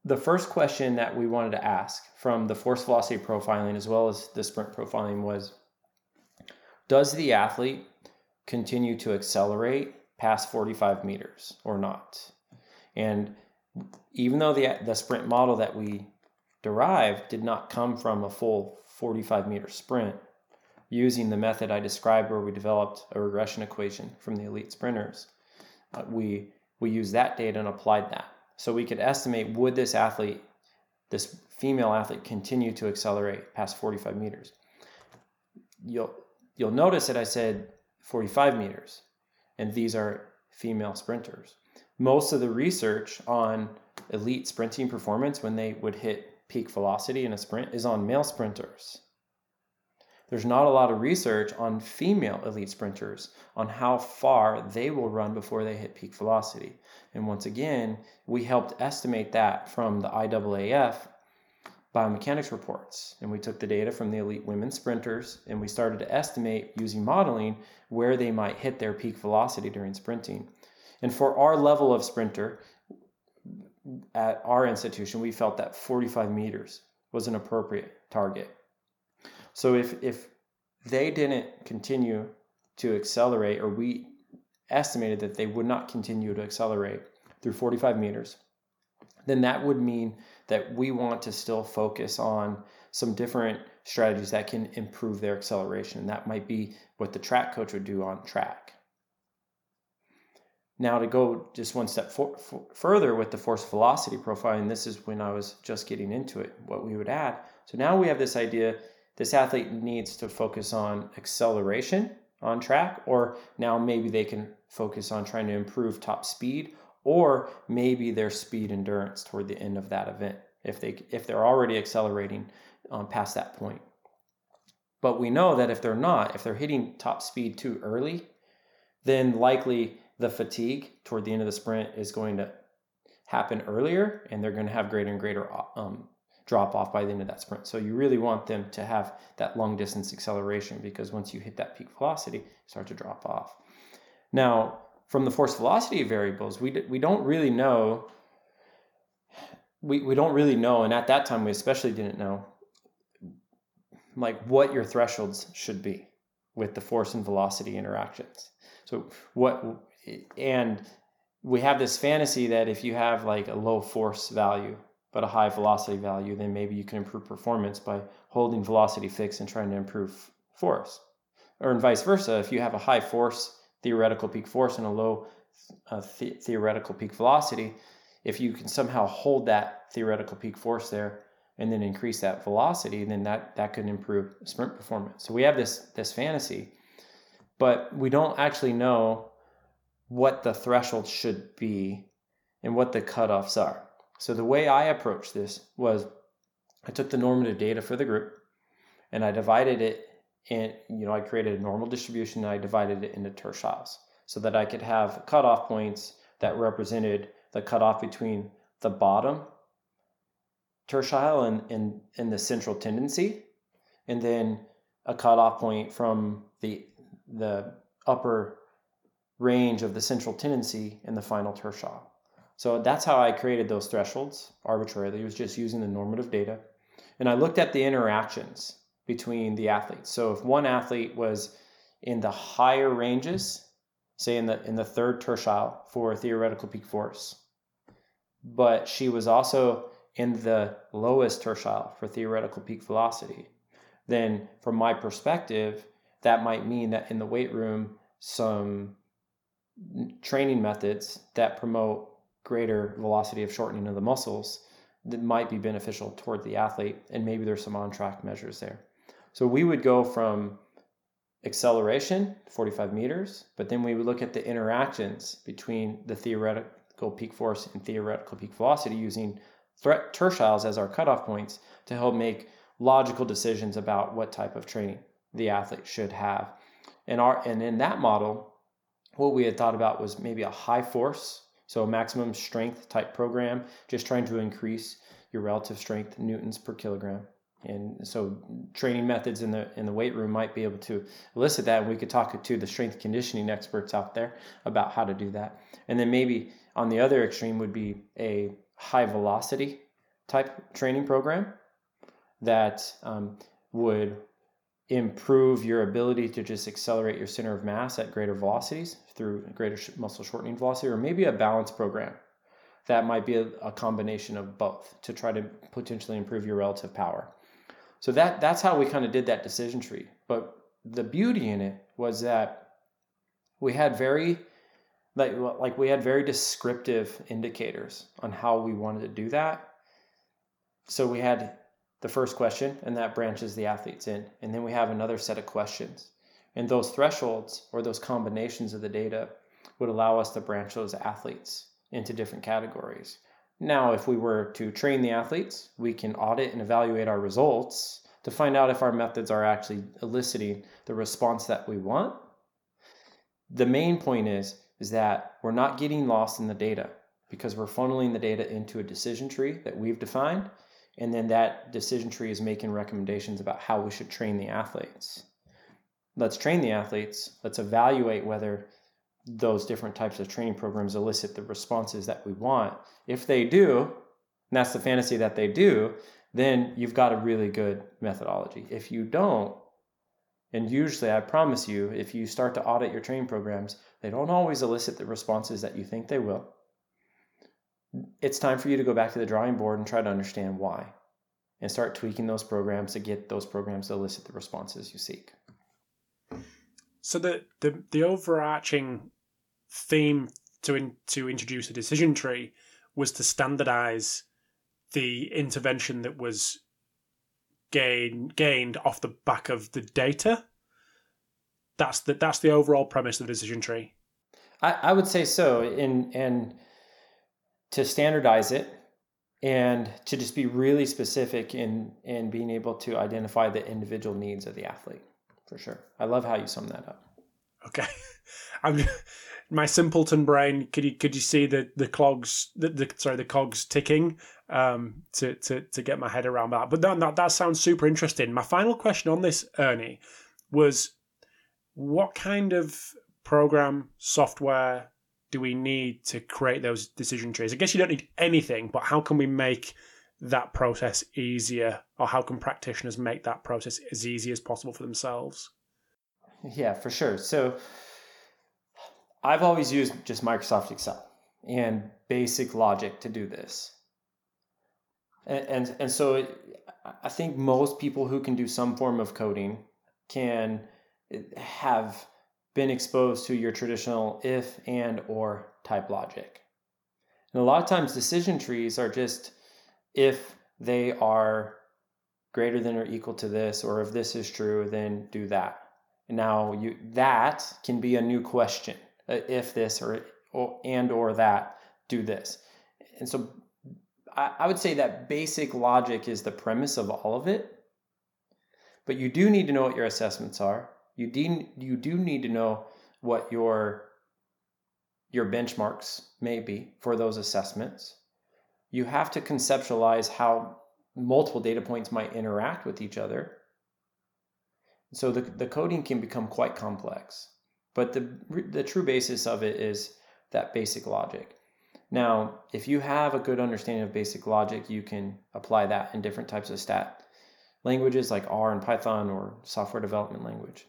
the first question that we wanted to ask from the force velocity profiling as well as the sprint profiling was does the athlete continue to accelerate past 45 meters or not. And even though the, the sprint model that we derived did not come from a full 45 meter sprint, using the method I described where we developed a regression equation from the elite sprinters, uh, we, we used that data and applied that. So we could estimate would this athlete, this female athlete, continue to accelerate past 45 meters. You'll, you'll notice that I said 45 meters, and these are female sprinters. Most of the research on elite sprinting performance when they would hit peak velocity in a sprint is on male sprinters. There's not a lot of research on female elite sprinters on how far they will run before they hit peak velocity. And once again, we helped estimate that from the IAAF biomechanics reports. And we took the data from the elite women sprinters and we started to estimate using modeling where they might hit their peak velocity during sprinting. And for our level of sprinter at our institution, we felt that 45 meters was an appropriate target. So if, if they didn't continue to accelerate, or we estimated that they would not continue to accelerate through 45 meters, then that would mean that we want to still focus on some different strategies that can improve their acceleration. And That might be what the track coach would do on track. Now, to go just one step for, for, further with the force velocity profile, and this is when I was just getting into it, what we would add. So now we have this idea this athlete needs to focus on acceleration on track, or now maybe they can focus on trying to improve top speed or maybe their speed endurance toward the end of that event if they if they're already accelerating um, past that point. But we know that if they're not, if they're hitting top speed too early, then likely the fatigue toward the end of the sprint is going to happen earlier, and they're going to have greater and greater um, drop off by the end of that sprint. So you really want them to have that long distance acceleration because once you hit that peak velocity, you start to drop off. Now, from the force velocity variables, we, we don't really know. We, we don't really know, and at that time we especially didn't know, like what your thresholds should be with the force and velocity interactions. So what, and we have this fantasy that if you have like a low force value but a high velocity value, then maybe you can improve performance by holding velocity fixed and trying to improve force. Or vice versa, if you have a high force theoretical peak force and a low uh, the- theoretical peak velocity, if you can somehow hold that theoretical peak force there and then increase that velocity, then that that could improve sprint performance. So we have this this fantasy, but we don't actually know what the threshold should be and what the cutoffs are. So the way I approached this was I took the normative data for the group and I divided it and you know I created a normal distribution and I divided it into tertiles so that I could have cutoff points that represented the cutoff between the bottom tertile and, and, and the central tendency and then a cutoff point from the the upper range of the central tendency in the final tertile. So that's how I created those thresholds arbitrarily. It was just using the normative data. And I looked at the interactions between the athletes. So if one athlete was in the higher ranges, say in the in the third tertile for theoretical peak force, but she was also in the lowest tertile for theoretical peak velocity, then from my perspective, that might mean that in the weight room, some training methods that promote greater velocity of shortening of the muscles that might be beneficial toward the athlete, and maybe there's some on track measures there. So we would go from acceleration, 45 meters, but then we would look at the interactions between the theoretical peak force and theoretical peak velocity using threat tertiles as our cutoff points to help make logical decisions about what type of training the athlete should have. And our and in that model, what we had thought about was maybe a high force, so maximum strength type program, just trying to increase your relative strength newtons per kilogram. And so training methods in the in the weight room might be able to elicit that. And we could talk to the strength conditioning experts out there about how to do that. And then maybe on the other extreme would be a high velocity type training program that um, would improve your ability to just accelerate your center of mass at greater velocities through greater muscle shortening velocity, or maybe a balance program that might be a, a, combination of both to try to potentially improve your relative power. So that that's how we kind of did that decision tree. But the beauty in it was that we had very like like we had very descriptive indicators on how we wanted to do that. So we had the first question, and that branches the athletes in. And then we have another set of questions. And those thresholds or those combinations of the data would allow us to branch those athletes into different categories. Now, if we were to train the athletes, we can audit and evaluate our results to find out if our methods are actually eliciting the response that we want. The main point is, is that we're not getting lost in the data because we're funneling the data into a decision tree that we've defined and then that decision tree is making recommendations about how we should train the athletes. Let's train the athletes. Let's evaluate whether those different types of training programs elicit the responses that we want. If they do, and that's the fantasy that they do, then you've got a really good methodology. If you don't, and usually I promise you, if you start to audit your training programs, they don't always elicit the responses that you think they will it's time for you to go back to the drawing board and try to understand why and start tweaking those programs to get those programs to elicit the responses you seek. So the the, the overarching theme to in, to introduce a decision tree was to standardize the intervention that was gain, gained off the back of the data. That's the that's the overall premise of the decision tree. I, I would say so. In and to standardize it and to just be really specific in in being able to identify the individual needs of the athlete for sure. I love how you sum that up. Okay. I'm my simpleton brain could you could you see the the clogs the, the sorry the cogs ticking um to to to get my head around that? But that, that that sounds super interesting. My final question on this ernie was what kind of program software do we need to create those decision trees? I guess you don't need anything, but how can we make that process easier, or how can practitioners make that process as easy as possible for themselves? Yeah, for sure. So I've always used just Microsoft Excel and basic logic to do this. And, and, and so I think most people who can do some form of coding can have been exposed to your traditional if and or type logic. And a lot of times decision trees are just if they are greater than or equal to this or if this is true then do that. Now you that can be a new question. Uh, if this or, or and or that do this. And so I, I would say that basic logic is the premise of all of it. But you do need to know what your assessments are you do you do need to know what your your benchmarks may be for those assessments. You have to conceptualize how multiple data points might interact with each other. So the, the coding can become quite complex. But the the true basis of it is that basic logic. Now, if you have a good understanding of basic logic, you can apply that in different types of stat languages like R and Python or software development language.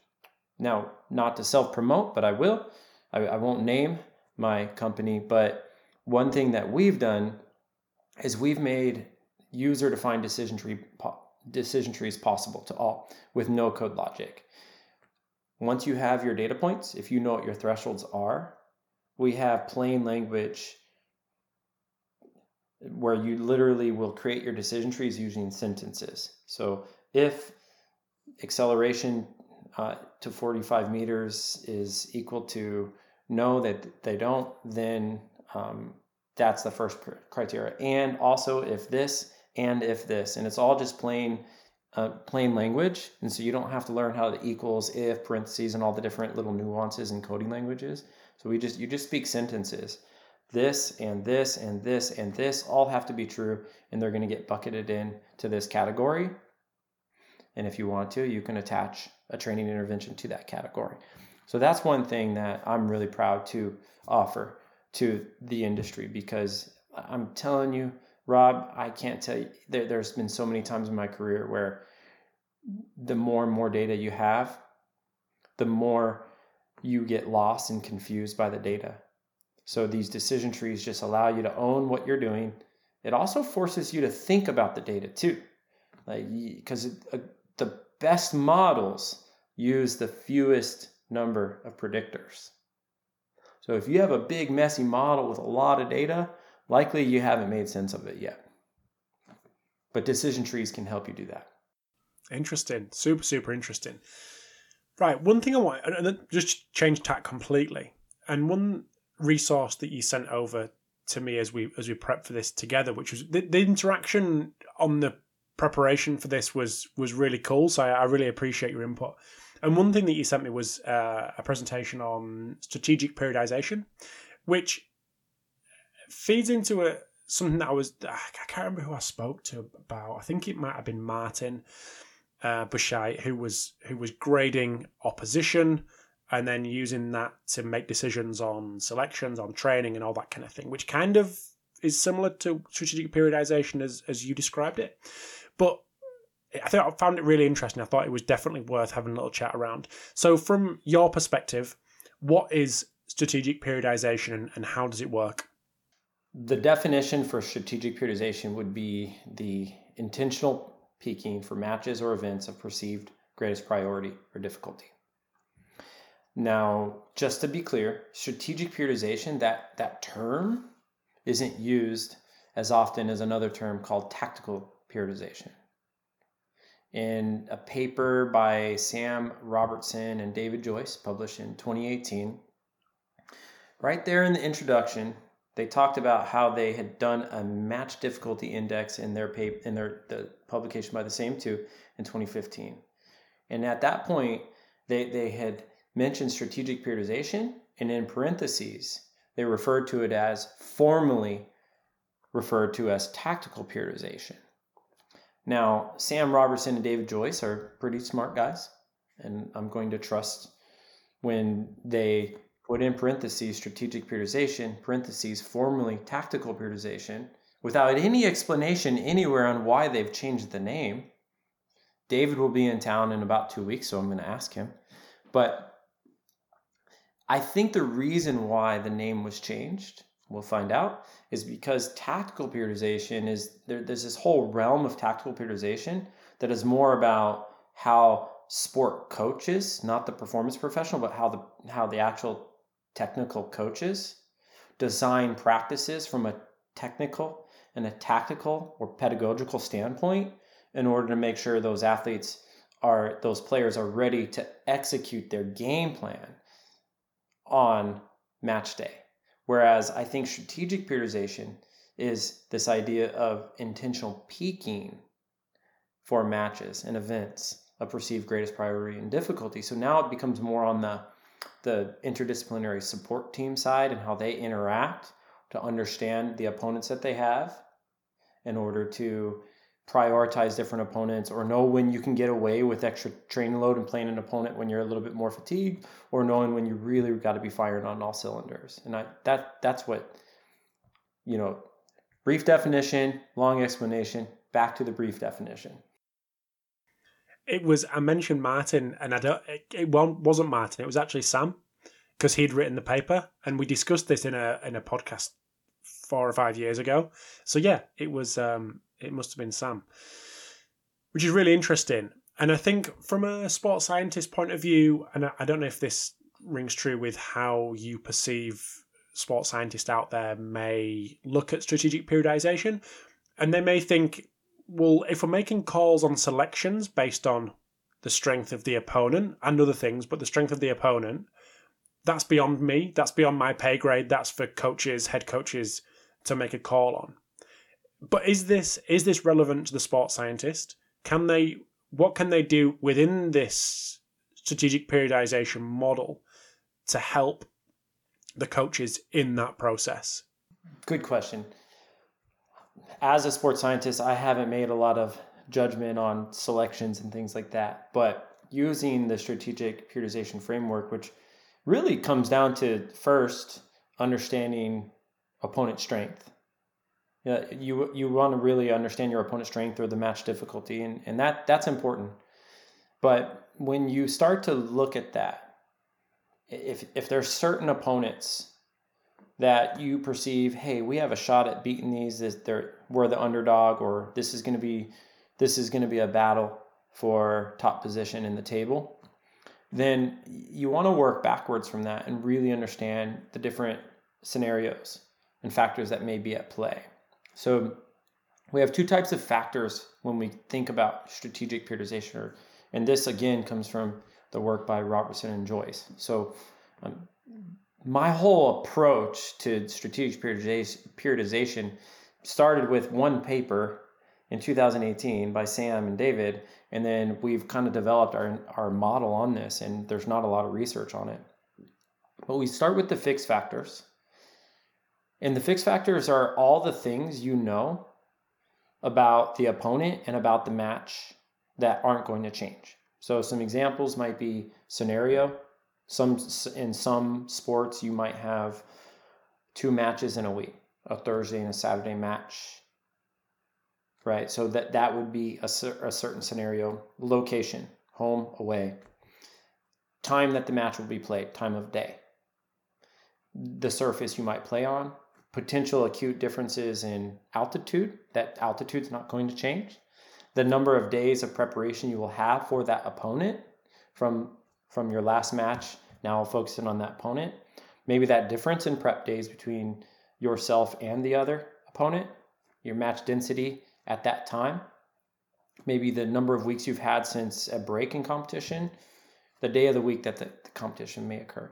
Now, not to self promote, but I will. I, I won't name my company, but one thing that we've done is we've made user defined decision tree decision trees possible to all with no code logic. Once you have your data points, if you know what your thresholds are, we have plain language where you literally will create your decision trees using sentences. So if acceleration uh, to 45 meters is equal to no that they don't, then um, that's the first criteria. And also if this and if this, and it's all just plain uh, plain language, and so you don't have to learn how the equals, if, parentheses, and all the different little nuances in coding languages. So we just you just speak sentences. This and this and this and this all have to be true, and they're going to get bucketed in to this category. And if you want to, you can attach a training intervention to that category. So that's one thing that I'm really proud to offer to the industry because I'm telling you, Rob, I can't tell you, there, there's been so many times in my career where the more and more data you have, the more you get lost and confused by the data. So these decision trees just allow you to own what you're doing. It also forces you to think about the data too. Like because uh, the best models use the fewest number of predictors. So if you have a big messy model with a lot of data, likely you haven't made sense of it yet. But decision trees can help you do that. Interesting. Super, super interesting. Right. One thing I want, and just change tack completely. And one resource that you sent over to me as we as we prep for this together, which was the, the interaction on the preparation for this was was really cool. So I, I, really appreciate your input. And one thing that you sent me was uh, a presentation on strategic periodization, which feeds into a something that I was I can't remember who I spoke to about. I think it might have been Martin uh, who was who was grading opposition and then using that to make decisions on selections, on training, and all that kind of thing, which kind of is similar to strategic periodization as as you described it. But I think I found it really interesting. I thought it was definitely worth having a little chat around. So, from your perspective, what is strategic periodization and how does it work? The definition for strategic periodization would be the intentional peaking for matches or events of perceived greatest priority or difficulty. Now, just to be clear, strategic periodization, that, that term isn't used as often as another term called tactical periodization. In a paper by Sam Robertson and David Joyce, published in 2018, right there in the introduction, they talked about how they had done a match difficulty index in their paper in their the publication by the same two in 2015. And at that point, they, they had mentioned strategic periodization, and in parentheses, they referred to it as formally referred to as tactical periodization. Now, Sam Robertson and David Joyce are pretty smart guys, and I'm going to trust when they put in parentheses strategic periodization, parentheses formally tactical periodization, without any explanation anywhere on why they've changed the name. David will be in town in about two weeks, so I'm going to ask him. But I think the reason why the name was changed, we'll find out, is because tactical periodization is there, there's this whole realm of tactical periodization that is more about how sport coaches, not the performance professional, but how the how the actual technical coaches design practices from a technical and a tactical or pedagogical standpoint in order to make sure those athletes are those players are ready to execute their game plan on match day. Whereas I think strategic periodization is this idea of intentional peaking for matches and events of perceived greatest priority and difficulty. So now it becomes more on the the interdisciplinary support team side and how they interact to understand the opponents that they have in order to prioritize different opponents or know when you can get away with extra training load and playing an opponent when you're a little bit more fatigued or knowing when you really got to be firing on all cylinders. And I, that that's what you know brief definition long explanation back to the brief definition. It was i mentioned martin and i don't it, it wasn't martin it was actually sam because he'd written the paper and we discussed this in a in a podcast four or five years ago. So yeah it was um it must have been Sam, which is really interesting. And I think from a sports scientist point of view, and I don't know if this rings true with how you perceive sports scientists out there may look at strategic periodization, and they may think, well, if we're making calls on selections based on the strength of the opponent and other things, but the strength of the opponent, that's beyond me. That's beyond my pay grade. That's for coaches, head coaches to make a call on. But is this is this relevant to the sports scientist? Can they what can they do within this strategic periodization model to help the coaches in that process? Good question. As a sports scientist, I haven't made a lot of judgment on selections and things like that, but using the strategic periodization framework, which really comes down to first understanding opponent strength yeah, you you want to really understand your opponent's strength or the match difficulty, and, and that that's important. But when you start to look at that, if if there's certain opponents that you perceive, hey, we have a shot at beating these, this they're we're the underdog, or this is going to be this is going to be a battle for top position in the table, then you want to work backwards from that and really understand the different scenarios and factors that may be at play. So we have two types of factors when we think about strategic periodization, and this again comes from the work by Robertson and Joyce. So um, my whole approach to strategic periodization started with one paper in 2018 by Sam and David, and then we've kind of developed our, our model on this, and there's not a lot of research on it. But we start with the fixed factors, and the fixed factors are all the things you know about the opponent and about the match that aren't going to change. So some examples might be scenario. Some in some sports you might have two matches in a week, a Thursday and a Saturday match. Right? So that that would be a, a certain scenario, location, home, away. Time that the match will be played, time of day. The surface you might play on, potential acute differences in altitude, that altitude's not going to change. The number of days of preparation you will have for that opponent from, from your last match, now focusing on that opponent. Maybe that difference in prep days between yourself and the other opponent, your match density at that time. Maybe the number of weeks you've had since a break in competition, the day of the week that the, the competition may occur.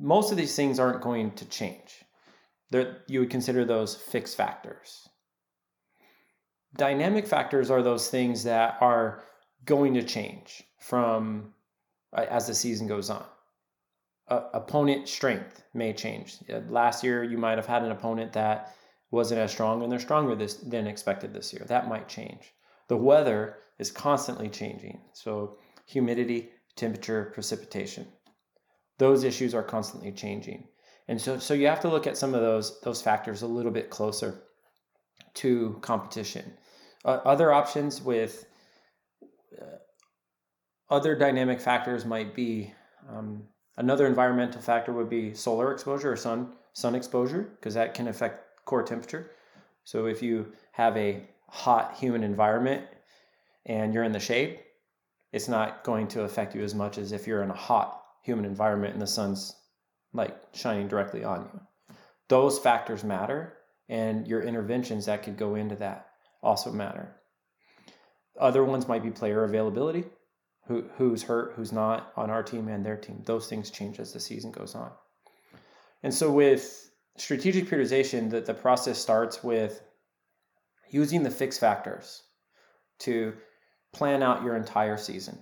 Most of these things aren't going to change you would consider those fixed factors. Dynamic factors are those things that are going to change from uh, as the season goes on. Uh, opponent strength may change. Last year, you might have had an opponent that wasn't as strong, and they're stronger this than expected this year. That might change. The weather is constantly changing, so humidity, temperature, precipitation. Those issues are constantly changing. And so, so you have to look at some of those those factors a little bit closer to competition. Uh, other options with uh, other dynamic factors might be um, another environmental factor would be solar exposure or sun sun exposure because that can affect core temperature. So if you have a hot humid environment and you're in the shade, it's not going to affect you as much as if you're in a hot humid environment and the sun's like shining directly on you. Those factors matter, and your interventions that could go into that also matter. Other ones might be player availability, who, who's hurt, who's not on our team and their team. Those things change as the season goes on. And so with strategic periodization, the, the process starts with using the fixed factors to plan out your entire season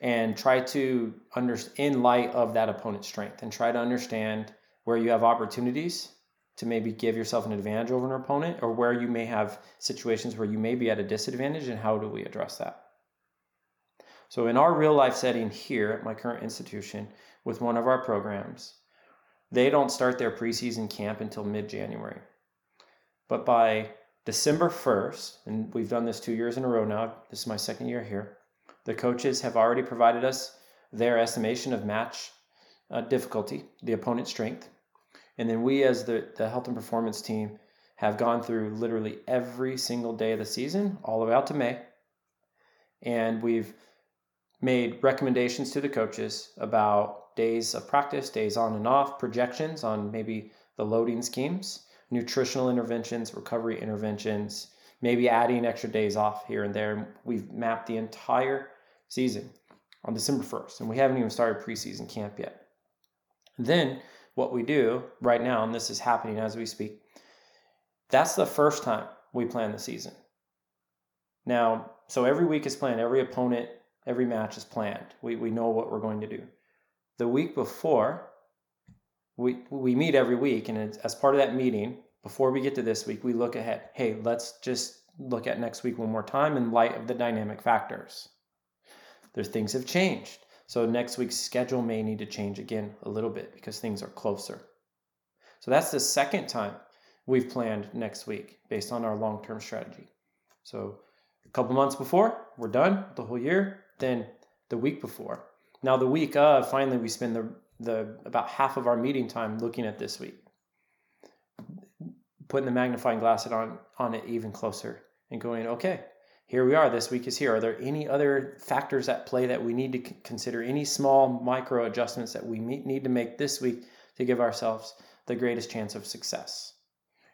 and try to under in light of that opponent's strength and try to understand where you have opportunities to maybe give yourself an advantage over an opponent or where you may have situations where you may be at a disadvantage and how do we address that? So, in our real life setting here at my current institution with one of our programs, they don't start their preseason camp until mid January. But by December 1st, and we've done this two years in a row now, this is my second year here, the coaches have already provided us their estimation of match uh, difficulty, the opponent's strength. And then we, as the, the health and performance team, have gone through literally every single day of the season, all the way out to May. And we've made recommendations to the coaches about days of practice, days on and off, projections on maybe the loading schemes, nutritional interventions, recovery interventions, maybe adding extra days off here and there. We've mapped the entire season on December 1st, and we haven't even started preseason camp yet. Then, what we do right now, and this is happening as we speak, that's the first time we plan the season. Now, so every week is planned, every opponent, every match is planned. We, we know what we're going to do. The week before, we, we meet every week, and as part of that meeting, before we get to this week, we look ahead. Hey, let's just look at next week one more time in light of the dynamic factors. There's things have changed. So next week's schedule may need to change again a little bit because things are closer. So that's the second time we've planned next week based on our long term strategy. So a couple months before, we're done the whole year. Then the week before. Now the week of, finally we spend the the about half of our meeting time looking at this week. Putting the magnifying glass on on it even closer and going, okay, here we are. This week is here. Are there any other factors at play that we need to consider? Any small micro adjustments that we need to make this week to give ourselves the greatest chance of success?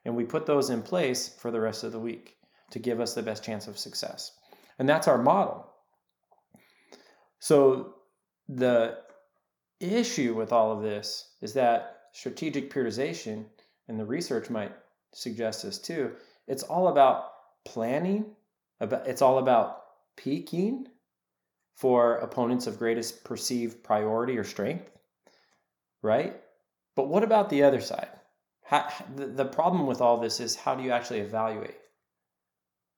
And we put those in place for the rest of the week to give us the best chance of success. And that's our model. So the issue with all of this is that strategic periodization, and the research might suggest this too, it's all about planning it's all about peaking for opponents of greatest perceived priority or strength, right? But what about the other side? How, the, the problem with all this is how do you actually evaluate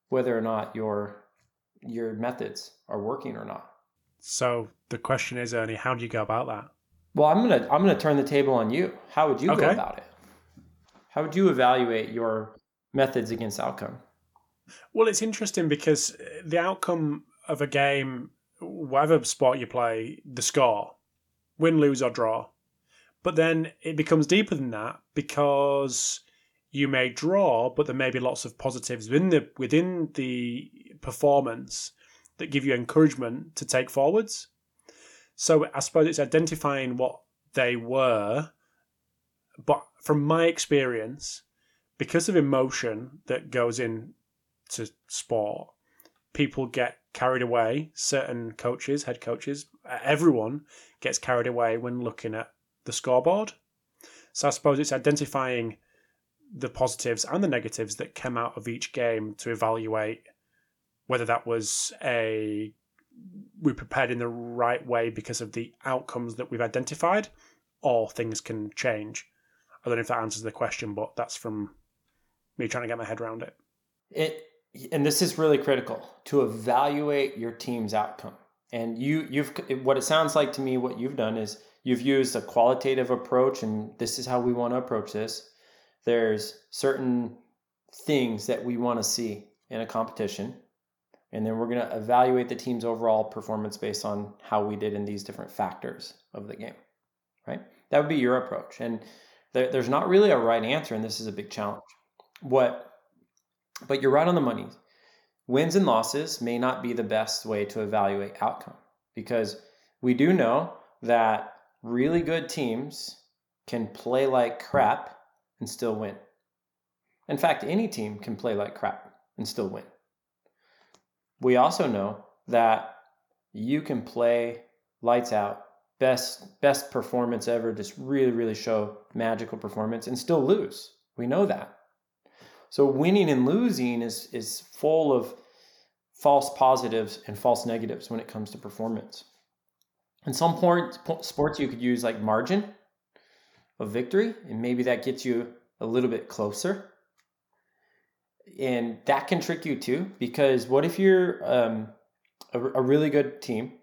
whether or not your your methods are working or not? So the question is, Ernie, how do you go about that? Well, I'm gonna I'm gonna turn the table on you. How would you okay. go about it? How would you evaluate your methods against outcome? Well, it's interesting because uh, the outcome of a game, whatever sport you play, the score, win, lose, or draw. But then it becomes deeper than that because you may draw, but there may be lots of positives within the within the performance that give you encouragement to take forwards. So I suppose it's identifying what they were, but from my experience, because of emotion that goes in to sport, people get carried away. Certain coaches, head coaches, everyone gets carried away when looking at the scoreboard. So I suppose it's identifying the positives and the negatives that came out of each game to evaluate whether that was a we prepared in the right way because of the outcomes that we've identified or things can change. I don't know if that answers the question, but that's from me trying to get my head around it. It and this is really critical to evaluate your team's outcome. And you you've what it sounds like to me what you've done is you've used a qualitative approach and this is how we want to approach this. There's certain things that we want to see in a competition and then we're going to evaluate the team's overall performance based on how we did in these different factors of the game right that would be your approach and there, there's not really a right answer and this is a big challenge what but you're right on the money. Wins and losses may not be the best way to evaluate outcome because we do know that really good teams can play like crap and still win. In fact, any team can play like crap and still win. We also know that you can play lights out, best best performance ever, just really really show magical performance and still lose. We know that. So winning and losing is is full of false positives and false negatives when it comes to performance. In some sports, you could use like margin of victory, and maybe that gets you a little bit closer. And that can trick you too, because what if you're um, a, a really good team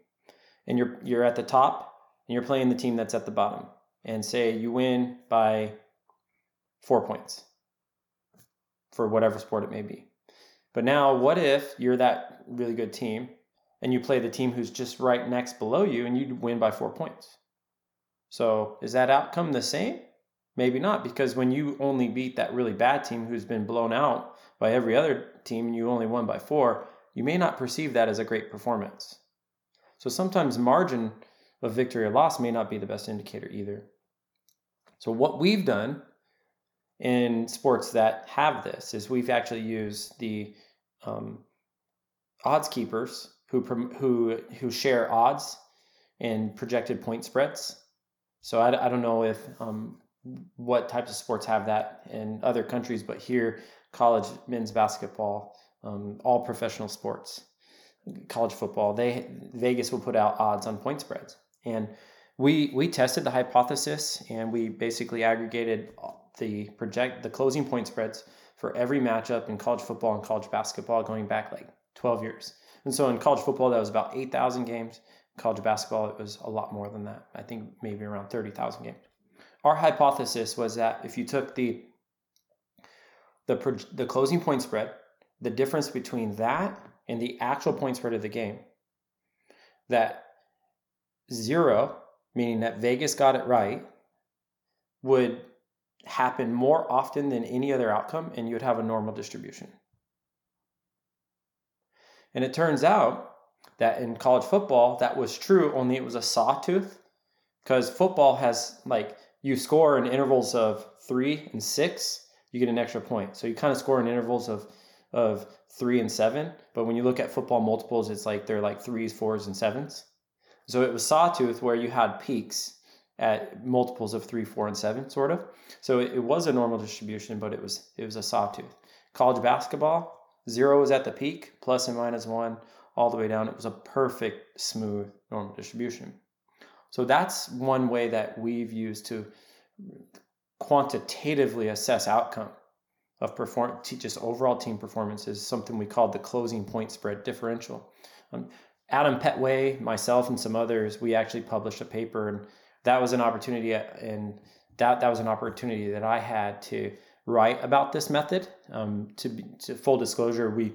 and you're you're at the top and you're playing the team that's at the bottom, and say you win by four points for whatever sport it may be. But now, what if you're that really good team and you play the team who's just right next below you and you win by four points? So, is that outcome the same? Maybe not, because when you only beat that really bad team who's been blown out by every other team and you only won by four, you may not perceive that as a great performance. So, sometimes margin of victory or loss may not be the best indicator either. So, what we've done in sports that have this is we've actually used the um, odds keepers who who who share odds and projected point spreads. So I, I don't know if um, what types of sports have that in other countries, but here, college men's basketball, um, all professional sports, college football, they Vegas will put out odds on point spreads, and we we tested the hypothesis and we basically aggregated the project the closing point spreads for every matchup in college football and college basketball going back like 12 years. And so in college football that was about 8,000 games. College basketball it was a lot more than that. I think maybe around 30,000 games. Our hypothesis was that if you took the the the closing point spread, the difference between that and the actual point spread of the game, that zero, meaning that Vegas got it right, would happen more often than any other outcome, and you would have a normal distribution. And it turns out that in college football, that was true, only it was a sawtooth because football has like you score in intervals of three and six, you get an extra point. So you kind of score in intervals of of three and seven, but when you look at football multiples, it's like they're like threes, fours, and sevens. So it was sawtooth where you had peaks at multiples of three, four, and seven, sort of. So it, it was a normal distribution, but it was it was a sawtooth. College basketball, zero was at the peak, plus and minus one, all the way down. It was a perfect, smooth, normal distribution. So that's one way that we've used to quantitatively assess outcome of perform just overall team performance is something we called the closing point spread differential. Um, Adam Petway, myself, and some others, we actually published a paper, and that was an opportunity, and that that was an opportunity that I had to write about this method. Um, to, to full disclosure, we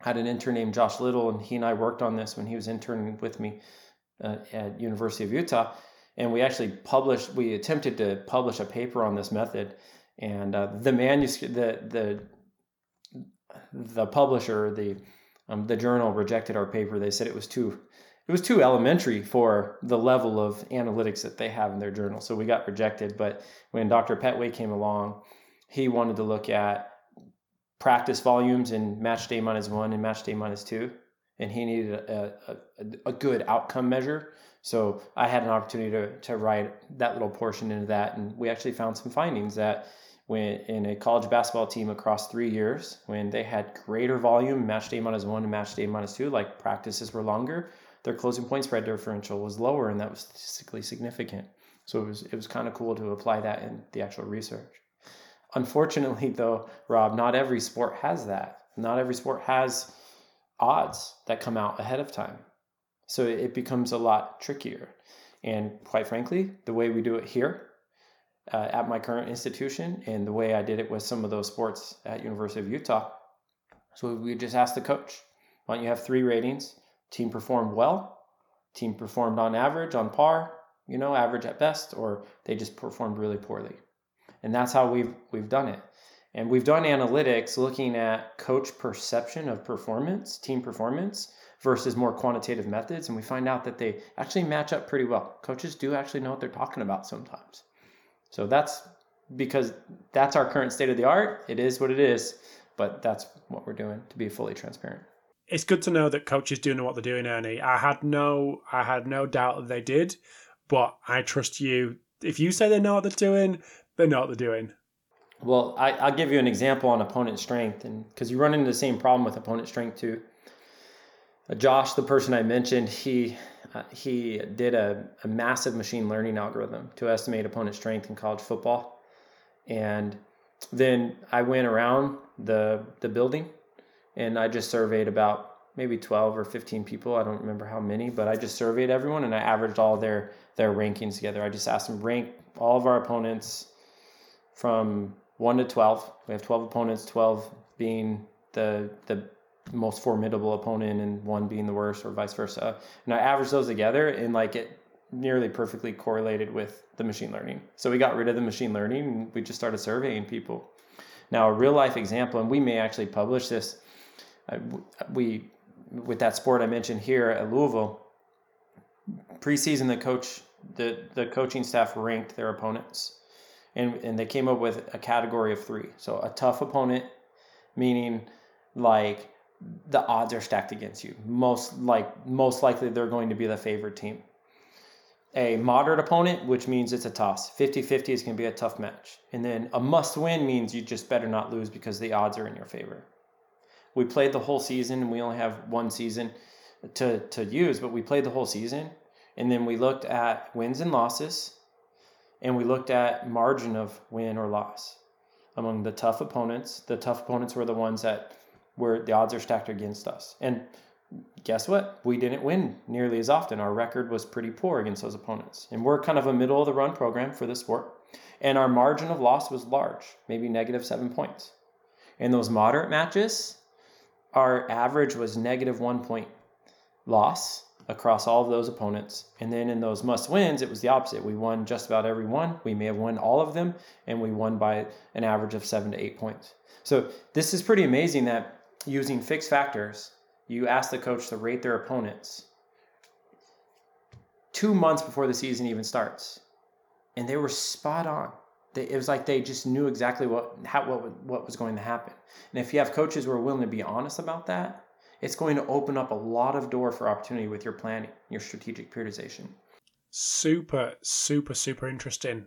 had an intern named Josh Little, and he and I worked on this when he was interning with me uh, at University of Utah, and we actually published. We attempted to publish a paper on this method, and uh, the manuscript, the the the publisher, the um, the journal rejected our paper. They said it was too it was too elementary for the level of analytics that they have in their journal. So we got rejected. But when Dr. Petway came along, he wanted to look at practice volumes in match day minus one and match day minus two. And he needed a, a, a good outcome measure. So I had an opportunity to, to write that little portion into that. And we actually found some findings that when in a college basketball team across three years, when they had greater volume, match day minus one and match day minus two, like practices were longer, their closing point spread differential was lower, and that was statistically significant. So it was it was kind of cool to apply that in the actual research. Unfortunately, though, Rob, not every sport has that. Not every sport has odds that come out ahead of time. So it becomes a lot trickier. And quite frankly, the way we do it here uh, at my current institution and the way I did it with some of those sports at University of Utah, so we just ask the coach, why don't you have three ratings? Team performed well, team performed on average, on par, you know, average at best, or they just performed really poorly. And that's how we've we've done it. And we've done analytics looking at coach perception of performance, team performance versus more quantitative methods and we find out that they actually match up pretty well. Coaches do actually know what they're talking about sometimes. So that's because that's our current state of the art. It is what it is, but that's what we're doing to be fully transparent it's good to know that coaches do know what they're doing, Ernie. I had no, I had no doubt that they did, but I trust you. If you say they know what they're doing, they know what they're doing. Well, I, will give you an example on opponent strength, and because you run into the same problem with opponent strength too. Uh, Josh, the person I mentioned, he uh, he did a, a massive machine learning algorithm to estimate opponent strength in college football, and then I went around the the building, and I just surveyed about maybe 12 or 15 people. I don't remember how many, but I just surveyed everyone and I averaged all their their rankings together. I just asked them rank all of our opponents from 1 to 12. We have 12 opponents, 12 being the the most formidable opponent and one being the worst or vice versa. And I averaged those together and like it nearly perfectly correlated with the machine learning. So we got rid of the machine learning and we just started surveying people. Now, a real life example, and we may actually publish this. We, with that sport I mentioned here at Louisville, preseason the coach, the the coaching staff ranked their opponents, and and they came up with a category of three. So a tough opponent, meaning like the odds are stacked against you. Most like most likely they're going to be the favored team a moderate opponent, which means it's a toss. 50 50 is going to be a tough match. And then a must win means you just better not lose because the odds are in your favor. We played the whole season and we only have one season to, to use, but we played the whole season. And then we looked at wins and losses and we looked at margin of win or loss among the tough opponents. The tough opponents were the ones that where the odds are stacked against us. And guess what? We didn't win nearly as often. Our record was pretty poor against those opponents. And we're kind of a middle of the run program for the sport. And our margin of loss was large, maybe negative seven points. In those moderate matches, our average was negative one point loss across all of those opponents. And then in those must wins, it was the opposite. We won just about every one. We may have won all of them, and we won by an average of seven to eight points. So this is pretty amazing that using fixed factors you ask the coach to rate their opponents two months before the season even starts, and they were spot on. They, it was like they just knew exactly what how what what was going to happen. And if you have coaches who are willing to be honest about that, it's going to open up a lot of door for opportunity with your planning, your strategic periodization. Super, super, super interesting,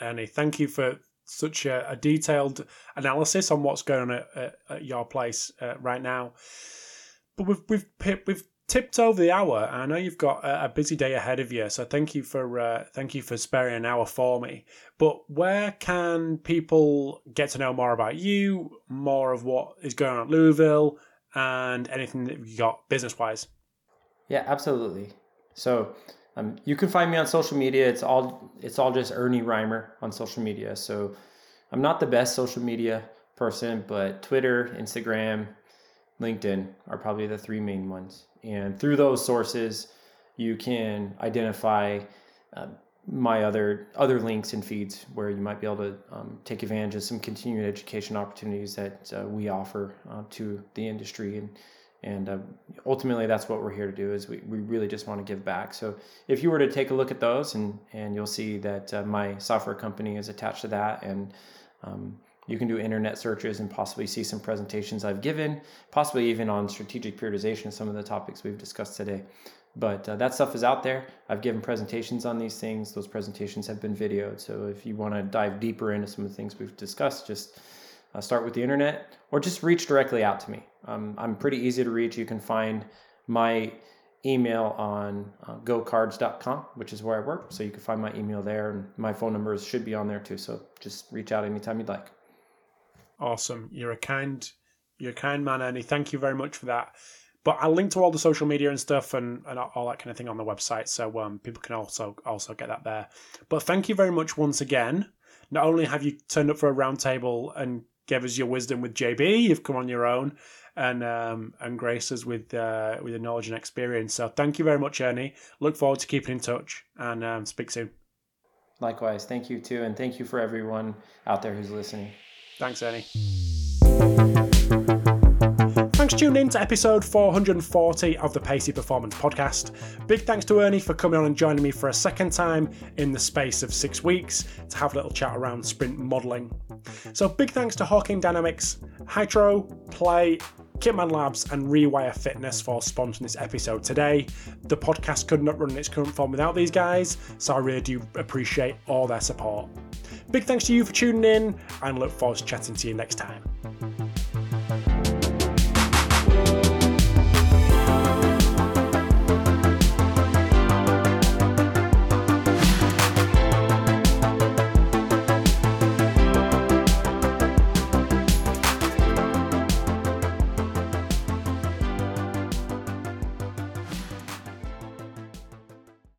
Ernie. Thank you for such a, a detailed analysis on what's going on at, at, at your place uh, right now. But we've we've we've tipped over the hour. I know you've got a busy day ahead of you, so thank you for uh, thank you for sparing an hour for me. But where can people get to know more about you, more of what is going on at Louisville, and anything that you got business wise? Yeah, absolutely. So um, you can find me on social media. It's all it's all just Ernie Rimer on social media. So I'm not the best social media person, but Twitter, Instagram, LinkedIn are probably the three main ones. And through those sources, you can identify uh, my other other links and feeds where you might be able to um, take advantage of some continuing education opportunities that uh, we offer uh, to the industry. And and uh, ultimately that's what we're here to do is we, we really just want to give back. So if you were to take a look at those and and you'll see that uh, my software company is attached to that and um, you can do internet searches and possibly see some presentations I've given, possibly even on strategic periodization, some of the topics we've discussed today. But uh, that stuff is out there. I've given presentations on these things. Those presentations have been videoed. So if you want to dive deeper into some of the things we've discussed, just uh, start with the internet or just reach directly out to me. Um, I'm pretty easy to reach. You can find my email on uh, gocards.com, which is where I work. So you can find my email there, and my phone numbers should be on there too. So just reach out anytime you'd like. Awesome. You're a kind, you're a kind man, Ernie. Thank you very much for that. But I'll link to all the social media and stuff and, and all that kind of thing on the website, so um, people can also also get that there. But thank you very much once again. Not only have you turned up for a roundtable and gave us your wisdom with JB, you've come on your own and um, and graced us with uh, with your knowledge and experience. So thank you very much, Ernie. Look forward to keeping in touch and um, speak soon. Likewise, thank you too, and thank you for everyone out there who's listening. Thanks, Ernie. Thanks for tuning in to episode 440 of the Pacey Performance Podcast. Big thanks to Ernie for coming on and joining me for a second time in the space of six weeks to have a little chat around sprint modelling. So, big thanks to Hawkin Dynamics, Hytro, Play, Kitman Labs, and Rewire Fitness for sponsoring this episode today. The podcast could not run in its current form without these guys, so I really do appreciate all their support. Big thanks to you for tuning in and look forward to chatting to you next time.